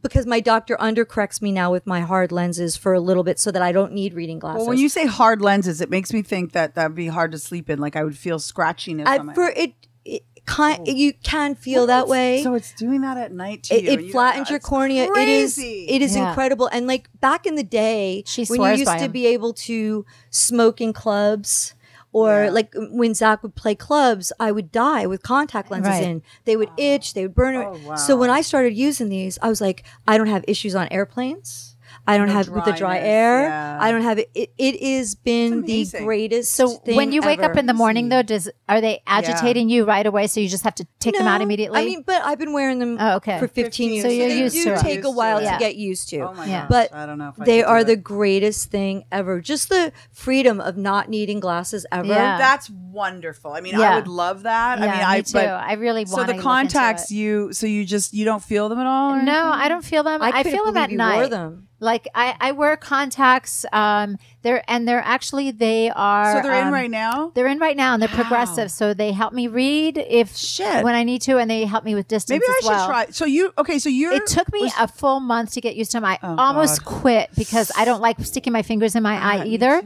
because my doctor undercorrects me now with my hard lenses for a little bit so that I don't need reading glasses. Well, when you say hard lenses, it makes me think that that'd be hard to sleep in. Like I would feel scratchiness. I, on my for it, it kind, oh. you can feel that way. So it's doing that at night to it, you. it you flattens your cornea. It is crazy. it is Yeah. incredible. And like back in the day, She when you used to to 'em. be able to smoke in clubs. Or Yeah. like um, when Zakk would play clubs, I would die with contact lenses Right. in. They would itch, they would burn. Oh, wow. So when I started using these, I was like, I don't have issues on airplanes. I don't No have with the dry air. yeah. I don't have it. It, it has been the greatest. so thing when you wake up in the morning, though, does are they agitating you right away? So you just have to take them out immediately. I mean, but I've been wearing them Oh, okay. for 15 years. So you're they used do to it. take Used a while it. to get used to. Oh my Yeah. gosh. But I don't know if I they are the greatest thing ever. Just the freedom of not needing glasses ever. Yeah. That's wonderful. I mean, Yeah. I would love that. yeah, I mean, me I too. but I really so the contacts you so you just you don't feel them at all. No. I don't feel them. I, I, feel them at night. Them. Like I, I wear contacts. Um, they're and they're actually they are. So they're in um, right now. They're in right now, and they're Wow. progressive. So they help me read if Shit. when I need to, and they help me with distance Maybe I should well. try. So you okay? So you're. It took me a full month to get used to them. I Oh, almost God. quit because I don't like sticking my fingers in my eye Ah, either.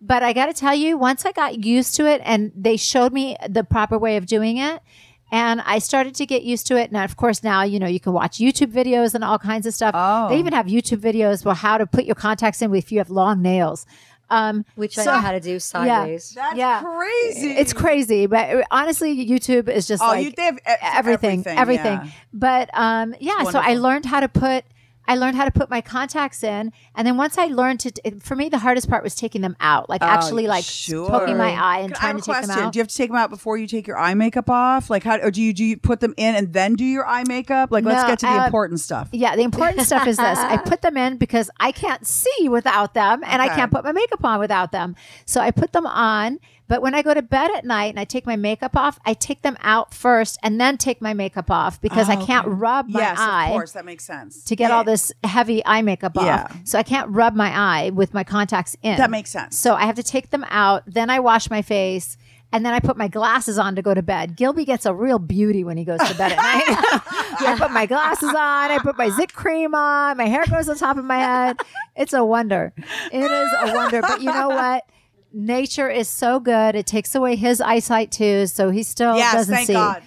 But I got to tell you, once I got used to it and they showed me the proper way of doing it, and I started to get used to it. And of course, now you know you can watch YouTube videos and all kinds of stuff. Oh. They even have YouTube videos for how to put your contacts in if you have long nails. Um, which I know how to do sideways. That's yeah. crazy. it's crazy, but honestly, YouTube is just Oh, like you, they have e- everything, everything. yeah. But um, yeah, so I learned how to put. I learned how to put my contacts in, and then once I learned to, it- for me, the hardest part was taking them out, like actually, like Oh, sure. poking my eye and Can trying to a take them out. Do you have to take them out before you take your eye makeup off? Like how, or do you do you put them in and then do your eye makeup? Like let's get to the uh, important stuff. yeah, the important stuff is this. I put them in because I can't see without them and I can't put my makeup on without them. So I put them on. But when I go to bed at night and I take my makeup off, I take them out first and then take my makeup off because I Oh, can't okay. rub my yes, eye. Yes, of course, that makes sense. to get Yeah, all this heavy eye makeup Yeah. off. So I can't rub my eye with my contacts in. That makes sense. So I have to take them out. Then I wash my face. And then I put my glasses on to go to bed. Gilby gets a real beauty when he goes to bed at night. I put my glasses on. I put my zit cream on. My hair goes on top of my head. It's a wonder. It is a wonder. But you know what? Nature is so good. It takes away his eyesight too. So he still Yes, doesn't thank see. God.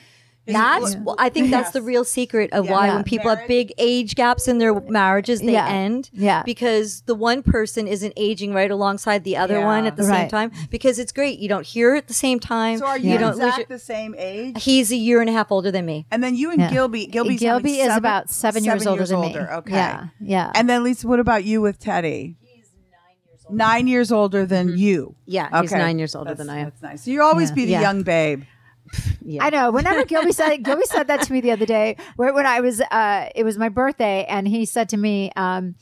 That's well, I think that's the real secret of why Yeah. when people have big age gaps in their marriages, they Yeah. end. Yeah. Because the one person isn't aging right alongside the other one at the same time. Because it's great. You don't hear it at the same time. So are you, you don't lose exact your, the same age? He's a year and a half older than me. And then you and Yeah. Gilby, Gilby's Gilby many? is Seven- about seven, years older than me. Okay. Yeah. Yeah. And then Lisa, what about you with Teddy? He's nine years older. Nine years older than you. Yeah, he's nine years older That's- than I am. That's nice. So you always Yeah. be the Yeah. young babe. Yeah. I know. Whenever Gilby said Gilby said that to me the other day, where when I was, uh, it was my birthday, and he said to me, um,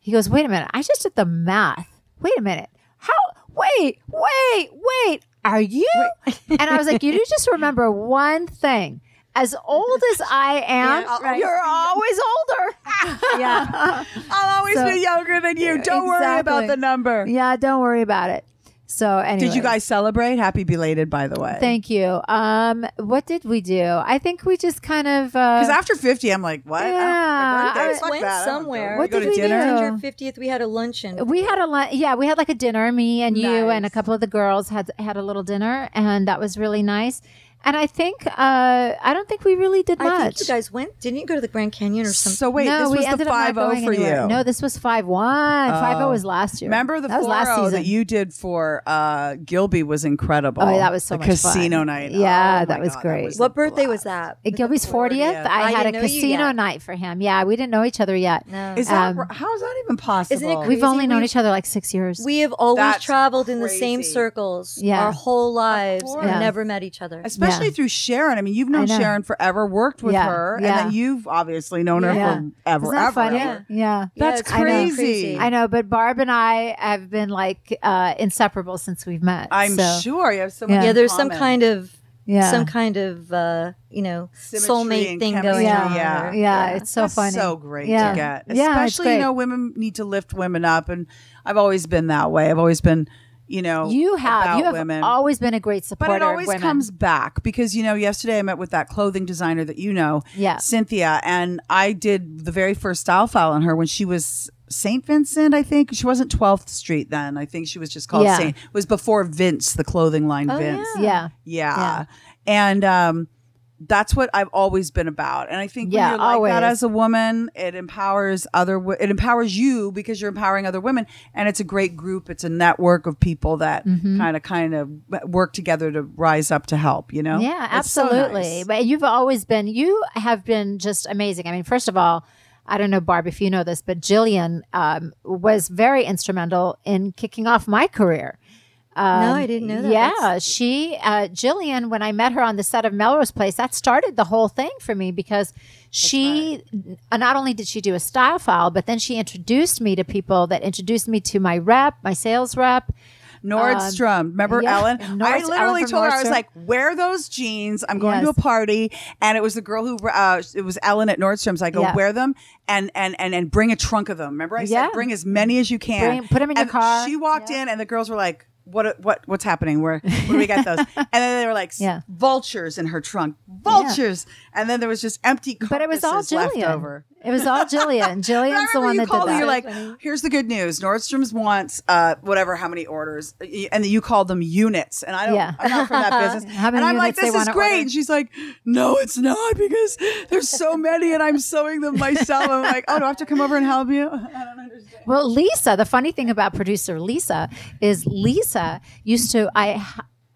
he goes, "Wait a minute, I just did the math. Wait a minute, how? Wait, wait, wait. Are you?" and I was like, "You do just remember one thing." As old as I am, Yeah, I'll you're always older. Yeah. I'll always So- be younger than you. Don't worry about the number. yeah, don't worry about it. So anyway, Did you guys celebrate? Happy belated, by the way. Thank you. Um, what did we do? I think we just kind of uh, Because after 50, I'm like, what? I don't- Yeah, my birthday, I fuck went that. I somewhere. go. What go did we dinner? do? Your 50th, we had a luncheon. We had a lun- yeah, we had like a dinner. Me and you and a couple of the girls had had a little dinner, and that was really nice. And I think uh, I don't think we really did I much. think you guys went. Didn't you go to the Grand Canyon or something? So wait, no, this we was the ended up not 5 going for anywhere. you. No, this was five one. Five zero was last year. Remember the that was last 4 season. that you did for uh, Gilby was incredible. Oh, that was so the much fun. casino night. Yeah, Oh, that my was God, great. was what a birthday blast. was that? At Gilby's 40th, 40th. I, I had a didn't know you casino yet. night for him. Yeah, we didn't know each other yet. No. Is that Um, how is that even possible? Isn't it We've crazy? only known We- each other like six years. We have always That's traveled in the same crazy. circles Yeah. our whole lives course. and Yeah. never met each other. Especially Yeah. through Sharon. I mean, you've known know. Sharon forever, worked with Yeah, her, and then you've obviously known her Yeah. forever. Isn't that ever. funny? Yeah. Yeah. That's it's crazy. crazy. I know, but Barb and I have been like uh, inseparable since we've met. I'm so, sure you have so Yeah. much. yeah, in there's some kind of Yeah. some kind of uh, you know Symmetry soulmate thing chemistry, going Yeah. on. yeah. or- Yeah, it's so That's funny. so great Yeah. to get. Yeah, it's Especially, you know, women need to lift women up, and I've always been that way. I've always been, you know, You have about you have women. always been a great supporter. but it always comes back because you know yesterday I met with that clothing designer that you know, Yeah. Cynthia, and I did the very first style file on her when she was Saint Vincent. I think she wasn't Twelfth Street then. I think she was just called Yeah. Saint. It was before Vince, the clothing line Oh, Vince. yeah. Yeah. Yeah. And um that's what I've always been about. And I think when Yeah, you're like that always. as a woman, it empowers other wo- it empowers you because you're empowering other women and it's a great group. It's a network of people that kind of kind of work together to rise up to help, you know? Yeah, It's so absolutely. nice. But you've always been, you have been just amazing. I mean, first of all, I don't know, Barb, if you know this, but Jillian um, was very instrumental in kicking off my career. Um, No, I didn't know that. Yeah, That's- she, uh, Jillian, when I met her on the set of Melrose Place, that started the whole thing for me because she, uh, not only did she do a style file, but then she introduced me to people that introduced me to my rep, my sales rep. Nordstrom. Remember yeah, Ellen? I literally from told her I was like, "Wear those jeans. I'm going to a party." And it was the girl who uh, it was Ellen at Nordstrom's. I go, Yeah. "Wear them and and and and bring a trunk of them." Remember I said, Yeah. "Bring as many as you can. Bring- put 'em in your car. She walked in, and the girls were like. What what what's happening? Where where do we get those? and then they were like Yeah. vultures in her trunk, vultures. And then there was just empty. But it was all carcasses left Jillian. over. It was all Jillian. Jillian's the one that did that. You're like, here's the good news. Nordstrom's wants uh, whatever how many orders, and you called them units. And I don't, Yeah. I'm not from that business. And I'm like, this is great. order? And she's like, no, it's not because there's so many, and I'm sewing them myself. I'm like, oh, do I have to come over and help you? I don't understand. Well, Lisa, the funny thing about producer Lisa is Lisa used to I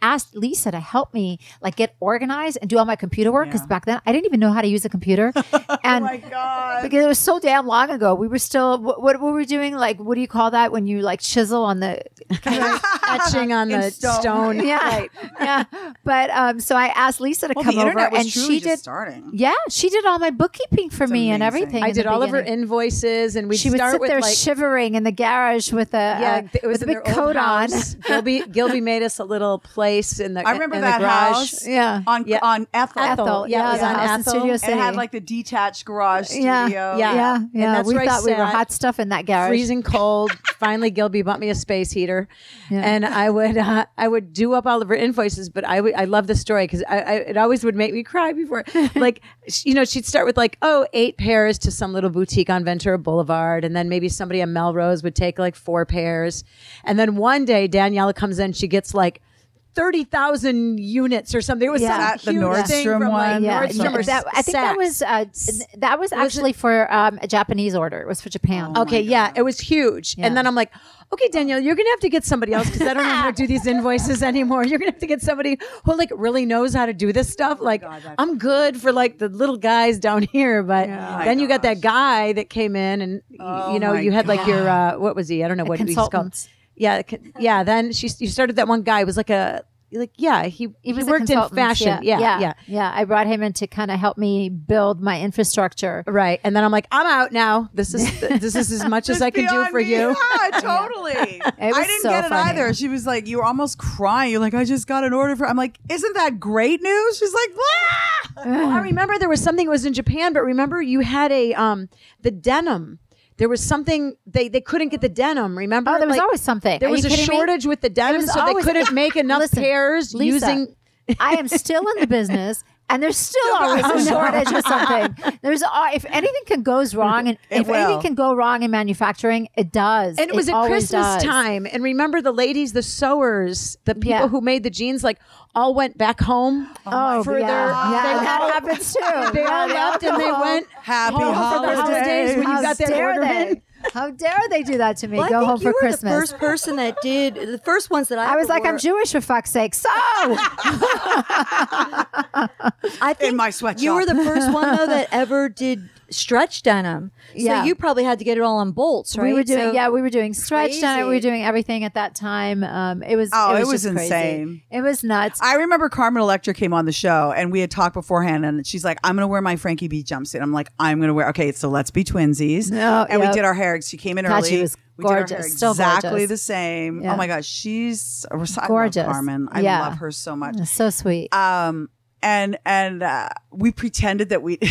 asked Lisa to help me like get organized and do all my computer work because Yeah. back then I didn't even know how to use a computer. And oh my god. because it was so damn long ago. We were still what, what were we doing? Like what do you call that when you like chisel on the etching on the stone. stone. yeah yeah. But um, so I asked Lisa to well, come over and she did. starting. Yeah, she did all my bookkeeping for me and everything. I did all of her invoices, and we She would sit there like shivering in the garage with a yeah, uh, it was with a big coat on. Gilby Gilby made us a little place in the. I remember in that the garage. house. Yeah. On Yeah. on Ethel. Ethel, Yeah, yeah, it was the on Ethel. Studio City. it had like the detached garage studio. Yeah. yeah, yeah, And yeah. that's We thought we were hot stuff in that garage. freezing cold. Finally, Gilby bought me a space heater, Yeah. and I would uh, I would do up all of her invoices. But I would I love the story because I, I it always would make me cry before. like you know, she'd start with like oh eight pairs to some little boutique on Ventura Boulevard, and then maybe somebody on Melrose would take like four pairs, and then one day Daniela comes in, she gets like. Thirty thousand units or something. It was Yeah. some That- the huge thing Nordstrom from like one? yeah, Nordstrom or that, I think that was uh, that was actually for um, a Japanese order. It was for Japan. Oh, Okay, yeah, it was huge. Yeah. And then I'm like, okay, Danielle, you're gonna have to get somebody else because I don't know how to do these invoices anymore. You're gonna have to get somebody who like really knows how to do this stuff. Like, I'm good for like the little guys down here, but then you got that guy that came in, and Oh you know, you had like your uh, what was he? I don't know what he was called. Consultant. Yeah, yeah. Then she you started that one guy. It was like a like yeah he He was a worked in fashion. Yeah, yeah. yeah, yeah. I brought him in to kind of help me build my infrastructure. Right, and then I'm like, I'm out now. This is this is as much as I can do for me. you. Yeah, totally. I was didn't so get it funny. either. She was like, you were almost crying. You're like, I just got an order for. I'm like, isn't that great news? She's like, "Ah!" Well, I remember there was something that was in Japan, but remember you had a um the denim. There was something they they couldn't get the denim. Remember? Oh, there was Like, always something. there Are was a kidding me? shortage with the denim, so they couldn't make enough Listen, pairs Lisa, using. I am still in the business, and there's still always a shortage of something. There's al- if anything can goes wrong, and It if anything can go wrong in manufacturing, it does. And it was at Christmas does. time. And remember the ladies, the sewers, the people Yeah. who made the jeans, like all went back home Oh, for yeah, their. yeah, they that all- happens too. They all left and they went Happy home for the holidays. holidays when you How got that dare order in. How dare they do that to me? Well, I Go think home for Christmas. the first person that did the first ones that I. I was ever like, I'm. Jewish for fuck's sake. So I think in my sweatshop. You were the first one though that ever did stretch denim. So Yeah. you probably had to get it all on bolts, right? we were doing, So- yeah, we were doing stretch denim. We were doing everything at that time. Um, it was, Oh, it it was, was just crazy. insane. It was nuts. I remember Carmen Electra came on the show and we had talked beforehand and she's like, I'm going to wear my Frankie B jumpsuit. I'm like, I'm going to wear, okay, so let's be twinsies. No, and we did our hair. She came in God, early. she was we did our gorgeous. hair Still exactly gorgeous. the same. Yeah. Oh my gosh, she's I love Gorgeous. Carmen. I Yeah. love her so much. so sweet. Um, and and uh, we pretended that we.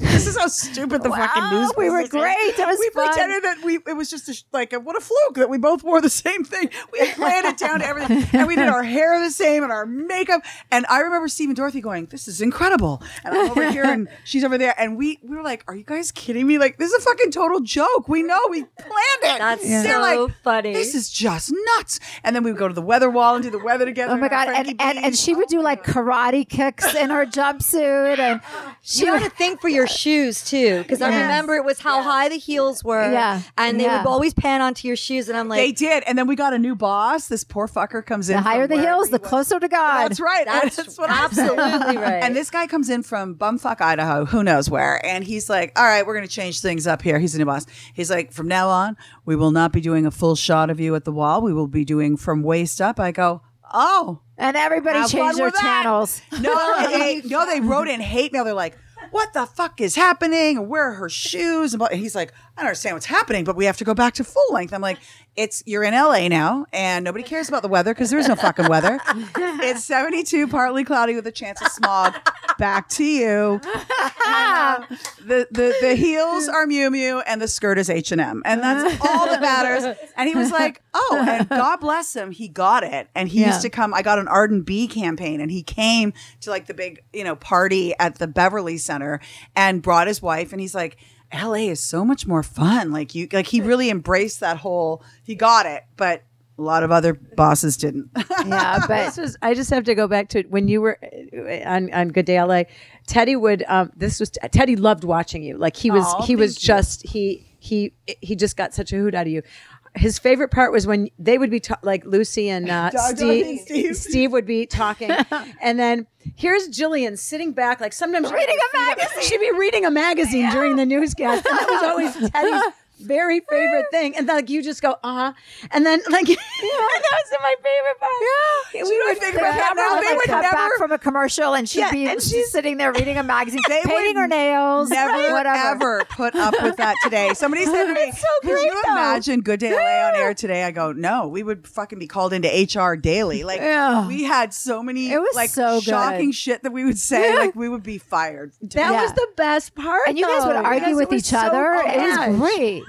this is how stupid the fucking Wow, news. we were is. great. It was we fun. pretended that we it was just a, like a, what a fluke that we both wore the same thing. We had planned it down to everything, and we did our hair the same and our makeup. And I remember Steve and Dorothy going, "This is incredible," and I'm over here and she's over there, and we we were like, "Are you guys kidding me? Like this is a fucking total joke. We know we planned it." That's They're so like, funny. This is just nuts. And then we would go to the weather wall and do the weather oh together. Oh my god! And, and and B's. she would oh do like karate kicks in her jumpsuit, and she you would. had to think for your shoes too, because I remember it was how high the heels were. Yeah. and they Yeah. would always pan onto your shoes, and I'm like, They did, and then we got a new boss. This poor fucker comes in. The higher the heels, he the closer to God. That's right. That's That's what absolutely right. And this guy comes in from bumfuck Idaho, who knows where, and he's like, "All right, we're going to change things up here." He's the new boss. He's like, "From now on, we will not be doing a full shot of you at the wall. We will be doing from waist up." I go, "Oh, And everybody have changed their channels. No, they, no, they wrote in hate mail. They're like, "What the fuck is happening? Where are her shoes?" And he's like, I don't understand what's happening, but we have to go back to full length. I'm like, it's you're in LA now, and nobody cares about the weather because there's no fucking weather. it's 72, partly cloudy with a chance of smog. Back to you. And, uh, the the the heels are Miu Miu, and the skirt is H and M, and that's all that matters. And he was like, oh, and God bless him, he got it, and he Yeah. used to come. I got an Arden B campaign, and he came to like the big you know party at the Beverly Center and brought his wife, and he's like. LA is so much more fun. Like you, like he really embraced that whole. He got it, but a lot of other bosses didn't. Yeah, but this was I just have to go back to when you were uh, on on Good Day LA. Teddy would um this was Teddy loved watching you. Like he was Aw, he was you. just he he he just got such a hoot out of you. His favorite part was when they would be ta- like Lucy and uh, Dog, Dorothy and Steve, Steve. Steve would be talking, and then here's Jillian sitting back, like sometimes reading a magazine. She'd be reading a magazine during the newscast. And that was always Teddy's very favorite thing. And like you just go, uh huh, and then like that was my favorite part. Yeah, Do you know what I think about that now? They would cut never- back from a commercial, and she'd Yeah, be and she's sitting there reading a magazine, They painting her nails, Never whatever. ever put up with that today. Somebody said to me, so "Could great, you though." imagine Good Day LA on air today?" I go, "No, we would fucking be called into HR daily. Like Yeah. we had so many, It was like so good. shocking shit that we would say, like we would be fired. That Yeah. was the best part. and you guys would argue with each other. oh, it was great.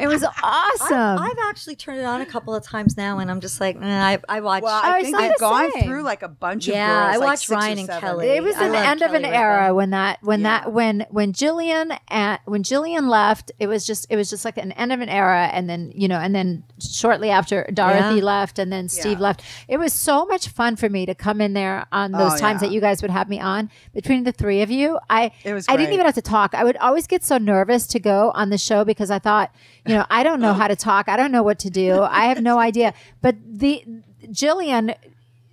It was awesome. I've actually turned it on a couple of times now, and I'm just like, eh, I, I watch. Well, Oh, I think not they've gone same. through like a bunch of Yeah. I watched six or Ryan and seven. Kelly. it was I an love end of an Kelly Ripa. era when that when Yeah. that when when Jillian and when Jillian left, it was just it was just like an end of an era, and then you know, and then shortly after Dorothy Yeah. left, and then Steve Yeah. left. It was so much fun for me to come in there on those Oh, times yeah. that you guys would have me on. Between the three of you, I It was I didn't even have to talk. I would always get so nervous to go on the show because I thought, you know, I don't know how to talk. I don't know what to do. I have no idea. But the Jillian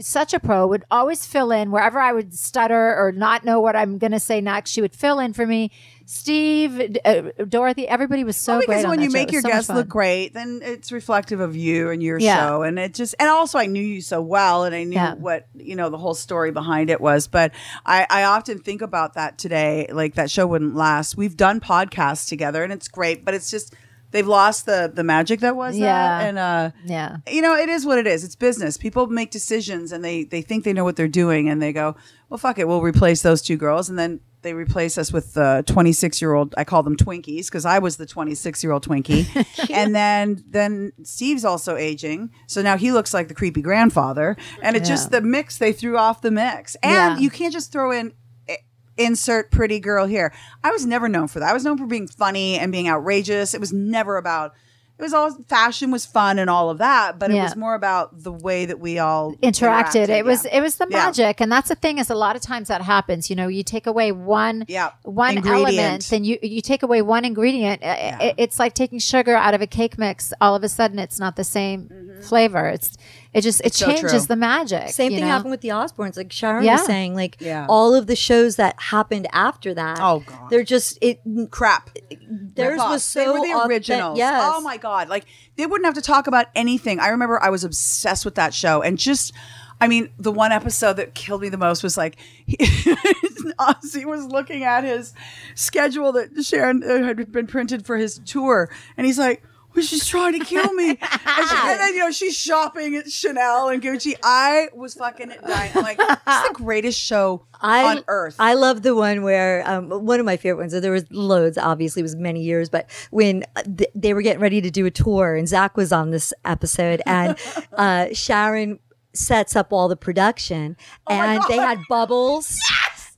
such a pro would always fill in wherever I would stutter or not know what I'm going to say next. She would fill in for me. Steve, uh, Dorothy, everybody was so Well, because when you make your so guests look great, then it's reflective of you and your Yeah. show. And it just, and also I knew you so well and I knew Yeah. what, you know, the whole story behind it was. But I, I often think about that today. Like that show wouldn't last. We've done podcasts together and it's great, but it's just, they've lost the, the magic that was Yeah. that. And, uh, Yeah. you know, it is what it is. It's business. People make decisions and they they think they know what they're doing and they go, well, fuck it, we'll replace those two girls, and then they replace us with the 26 year old. I call them Twinkies because I was the 26 year old Twinkie, and then then Steve's also aging, so now he looks like the creepy grandfather, and it's just the mix they threw off the mix, and Yeah. you can't just throw in. eh, Insert pretty girl here. I was never known for that. I was known for being funny and being outrageous. It was never about. It was all fashion was fun and all of that, but it was more about the way that we all interacted. It was it was the Yeah. magic, and that's the thing is a lot of times that happens. You know, you take away one Yeah. one Ingredient. element, and you you take away one ingredient. I- I- It's like taking sugar out of a cake mix. All of a sudden, it's not the same mm-hmm. flavor. It's it just it so changes true. the magic. Same thing know? happened with the Osbournes. Like Sharon Yeah. was saying, like Yeah. all of the shows that happened after that. Oh, God. they're just it. crap. Theirs Rip-offs. was so they were the authen- originals. Yes. Oh my god! Like they wouldn't have to talk about anything. I remember I was obsessed with that show, and just. I mean, the one episode that killed me the most was like he, Ozzy was looking at his schedule that Sharon uh, had been printed for his tour, and he's like, "Well, she's trying to kill me." and, she, and then you know she's shopping at Chanel and Gucci. I was fucking dying. I'm like, "This is the greatest show I, on earth." I love the one where um, one of my favorite ones. There was loads, obviously, it was many years, but when th- they were getting ready to do a tour, and Zakk was on this episode, and uh, Sharon sets up all the production, and they had bubbles.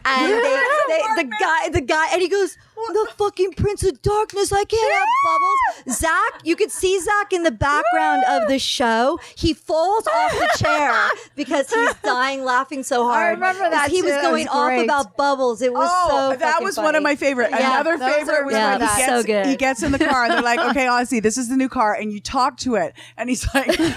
And they, they, the guy, the guy, and he goes, "The fucking Prince of Darkness! I can't have bubbles." Zakk, you could see Zakk in the background of the show. He falls off the chair because he's dying laughing so hard. I remember that He was too. It going was off great. about bubbles. It was oh, so. that fucking was one of funny. my favorite. Yeah, Another those favorite are was really when he good. gets, So good. he gets in the car and they're like, "Okay, Ozzy, this is the new car," and you talk to it, and he's like, he's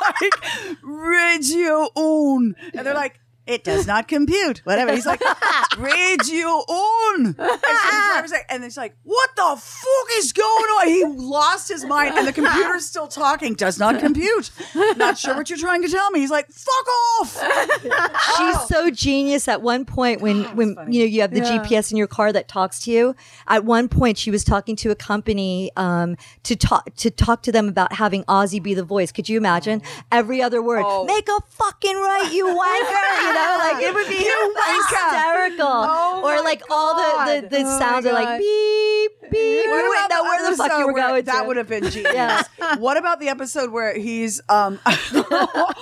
like, "Radio Un," and they're like. It does not compute. Whatever. He's like, radio on. And, so the driver's like, and it's like, what the fuck is going on? He lost his mind, and the computer's still talking. Does not compute. Not sure what you're trying to tell me. He's like, fuck off. She's so genius. At one point, when when you know you have the GPS in your car that talks to you, at one point she was talking to a company um, to talk to talk to them about having Ozzy be the voice. Could you imagine every other word? Oh. Make a fucking right, you wanker. You know, like it would be hysterical. Oh or like all the the, the Oh sounds are like beep beep. What about where the fuck you were where- going? That would have been genius. Yeah. What about the episode where he's um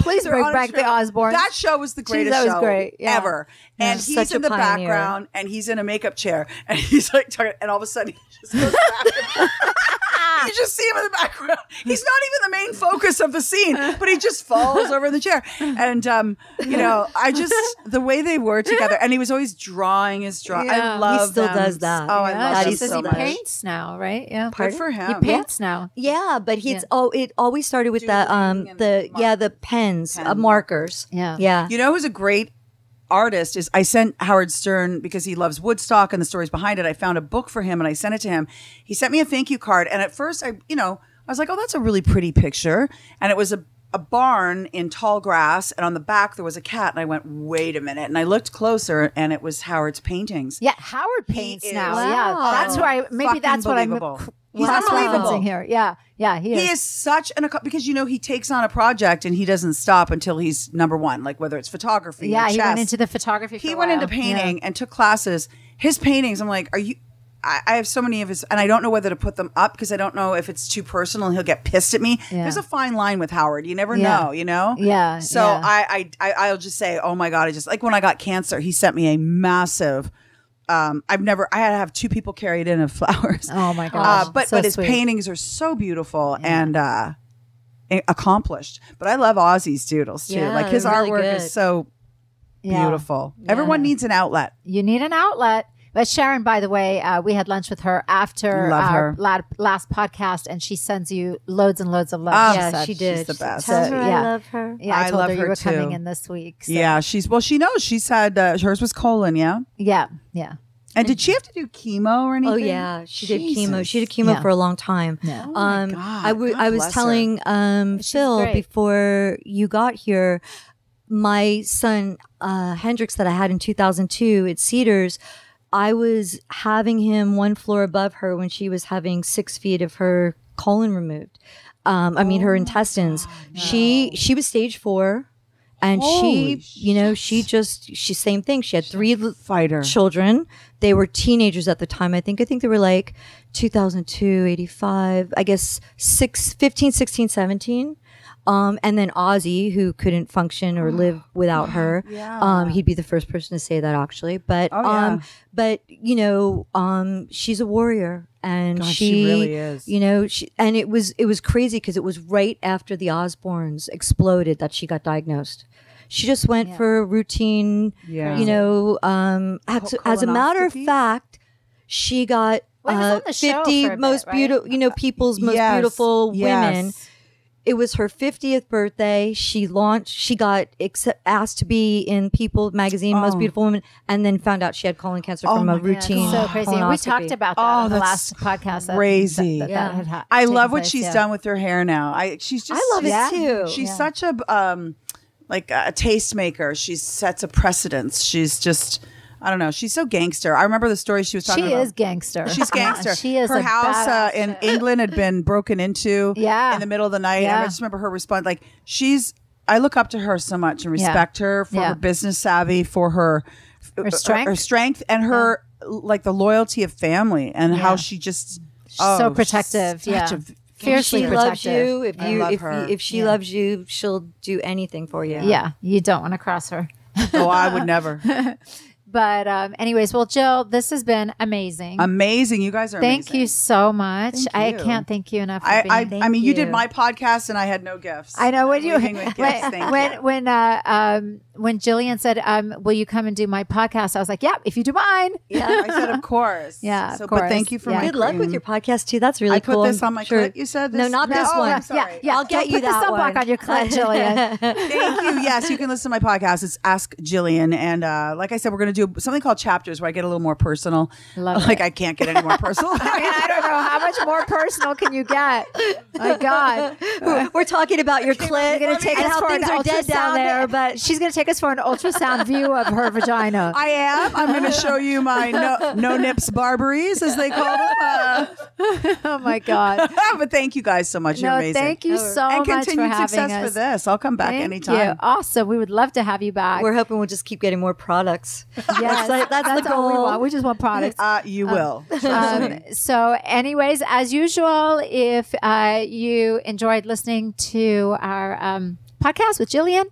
Please bring back the? Osbournes. That show was the greatest that was show great, yeah. ever. And he's in the pioneer. background and he's in a makeup chair and he's like talking and all of a sudden he just goes back. you just see him in the background. He's not even the main focus of the scene, but he just falls over in the chair. And um, you know, I just the way they were together, and he was always drawing his draw. Yeah. I love He still them. does that. Oh, I love that she says so he much. paints now, right? Yeah. Good for him. He him. paints now. Yeah, but he's Yeah. oh, it always started with the um the mark- yeah the pens, uh, markers. Yeah. yeah. You know who's a great artist is I sent Howard Stern because he loves Woodstock and the stories behind it. I found a book for him and I sent it to him. He sent me a thank you card and at first I, you know, I was like, "Oh, that's a really pretty picture." And it was a a barn in tall grass and on the back there was a cat and I went, "Wait a minute." And I looked closer and it was Howard's paintings. Yeah, Howard paints is now. Wow. Yeah, that's why. Maybe that's what I'm. He's unbelievable here. Yeah, yeah, he is. He is such an because you know he takes on a project and he doesn't stop until he's number one. Like whether it's photography, or yeah, he went into the photography. He went into painting Yeah. and took classes. His paintings, I'm like, are you? I, I have so many of his, and I don't know whether to put them up because I don't know if it's too personal. and He'll get pissed at me. Yeah. There's a fine line with Howard. You never Yeah. know. You know. Yeah, So yeah. I, I, I, I'll just say, oh my god! I just like when I got cancer, he sent me a massive. Um, I've never. I had to have two people carry it in of flowers. Oh my gosh, Uh, but so but his sweet. paintings are so beautiful and uh, accomplished. But I love Ozzy's doodles too. Like his they're really artwork is so beautiful. Everyone needs an outlet. You need an outlet. But Sharon, by the way, uh, we had lunch with her after Love our her. la- last podcast, and she sends you loads and loads of love. Oh, she yeah, said. she did. She's the best. Tell So, her yeah. I love her. Yeah, I, I told love her you her were coming in this week. so- Yeah, she's well. She knows. She said uh, hers was colon. Yeah, yeah, yeah. and did she have to do chemo or anything? Oh yeah, she did chemo. She did chemo Yeah. for a long time. Yeah. Oh my um, God. I, w- God I was telling um, Phil great. before you got here, my son uh, Hendrix that I had in 2002 at Cedars. I was having him one floor above her when she was having six feet of her colon removed. Um, I mean, her intestines. She she was stage four, and Holy she, you know, she just she same thing. She had three fighter. children. They were teenagers at the time. I think I think they were like 2002, 85, I guess 6 15, 16, 17. Um, and then Ozzy, who couldn't function or live without her, um, he'd be the first person to say that actually. But Oh, yeah. um, but you know, um, she's a warrior, and God, she, she really is. You know, she, and it was it was crazy because it was right after the Osbournes exploded that she got diagnosed. She just went for a routine, Yeah. you know. Um, as, as a matter of fact, she got Well, uh, on the show fifty for a bit, most right? beautiful, you know, people's most Yes, beautiful yes. women. It was her 50th birthday. She launched, she got accept, asked to be in People magazine, Most Oh. Beautiful Woman, and then found out she had colon cancer Oh from my a God. routine. so crazy. And we talked about that Oh, on the that's last podcast. that- crazy. That, that, Yeah. that had ha- I love what place, she's yeah. done with her hair now. I she's just I love Yeah. it too. She's Yeah. such a um like a tastemaker. She sets a precedence. She's just I don't know. She's so gangster. I remember the story she was talking She about. She is gangster. She's gangster. she is Her house uh, in England had been broken into. Yeah. In the middle of the night. Yeah. I just remember her response. Like she's. I look up to her so much and Yeah. respect her for Yeah. her business savvy, for her Her strength. her strength, and her like the loyalty of family and how she just so oh, protective, such yeah. a- Fiercely she loves protective. you, if you love if, her. if she Yeah. loves you, she'll do anything for you. Yeah, you don't want to cross her. oh, I would never. But um, anyways, well, Jill, this has been amazing. Amazing, you guys are. thank you so much. Thank I can't thank you enough. For I, being I, I mean, you. did my podcast and I had no gifts. I know when you Leaving with gifts, when you. when uh, um when Jillian said, um, "Will you come and do my podcast?" I was like, "Yeah, if you do mine." Yeah, I said, of course. Yeah, So, of but course. thank you for Yeah. my Good luck with your podcast too. That's really cool. I put this on my sure- clit. You said no, this? not this No, one. I'm sorry. Yeah, yeah. I'll get Don't you put the that sunblock one. on your clit, Jillian. Thank you. Yes, you can listen to my podcast. It's Ask Jillian, and uh, like I said, we're going to do something called chapters where I get a little more personal. Love like it. I can't get any more personal. I mean, I don't know how much more personal can you get. My God, We're talking about your clit You're gonna take and us how for things an are dead down there, but she's gonna take us for an ultrasound view of her vagina. I am. I'm going to show you my no, no nips Barberies, as they call them. Uh, oh my God. but thank you guys so much. You're No, amazing. thank you so and much for continued having success us. for this. I'll come back Thank anytime. you. Awesome. We would love to have you back. we're hoping we'll just keep getting more products. yes, that's, that's, the all we goal. want. We just want products. Uh, you will. Um, so, anyways, as usual, if uh, you enjoyed listening to our um, podcast with Jillian,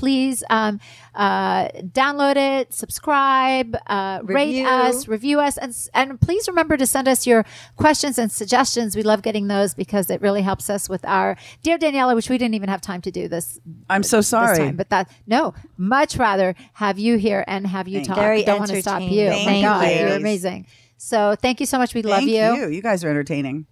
please um, uh, download it, subscribe, uh, rate us, review us, and, and please remember to send us your questions and suggestions. We love getting those because it really helps us with our dear Daniela, which we didn't even have time to do this I'm so this sorry. time. But that no, much rather have you here and have you Thank talk. you. Very Don't want to stop you. entertaining. oh Thank God, you, you're amazing. So thank you so much. We love Thank you. you. You guys are entertaining.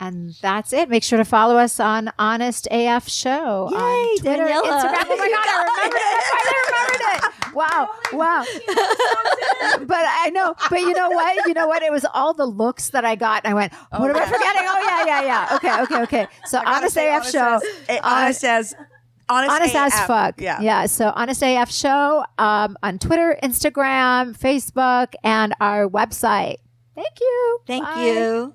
And that's it. Make sure to follow us on Honest AF Show on Twitter, Daniela. Instagram. Oh my God, I remembered it. That's why I remembered it. Wow, wow. but I know, but you know what? You know what? It was all the looks that I got. And I went, what am I forgetting? Oh, yeah, yeah, yeah. Okay, okay, okay. So Honest say AF honest Show. as- eh, honest as honest, Honest as fuck. Yeah. Yeah. So Honest AF Show um, on Twitter, Instagram, Facebook, and our website. Thank you. Thank Bye. you.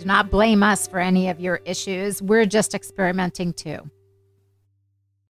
Do not blame us for any of your issues. We're just experimenting too.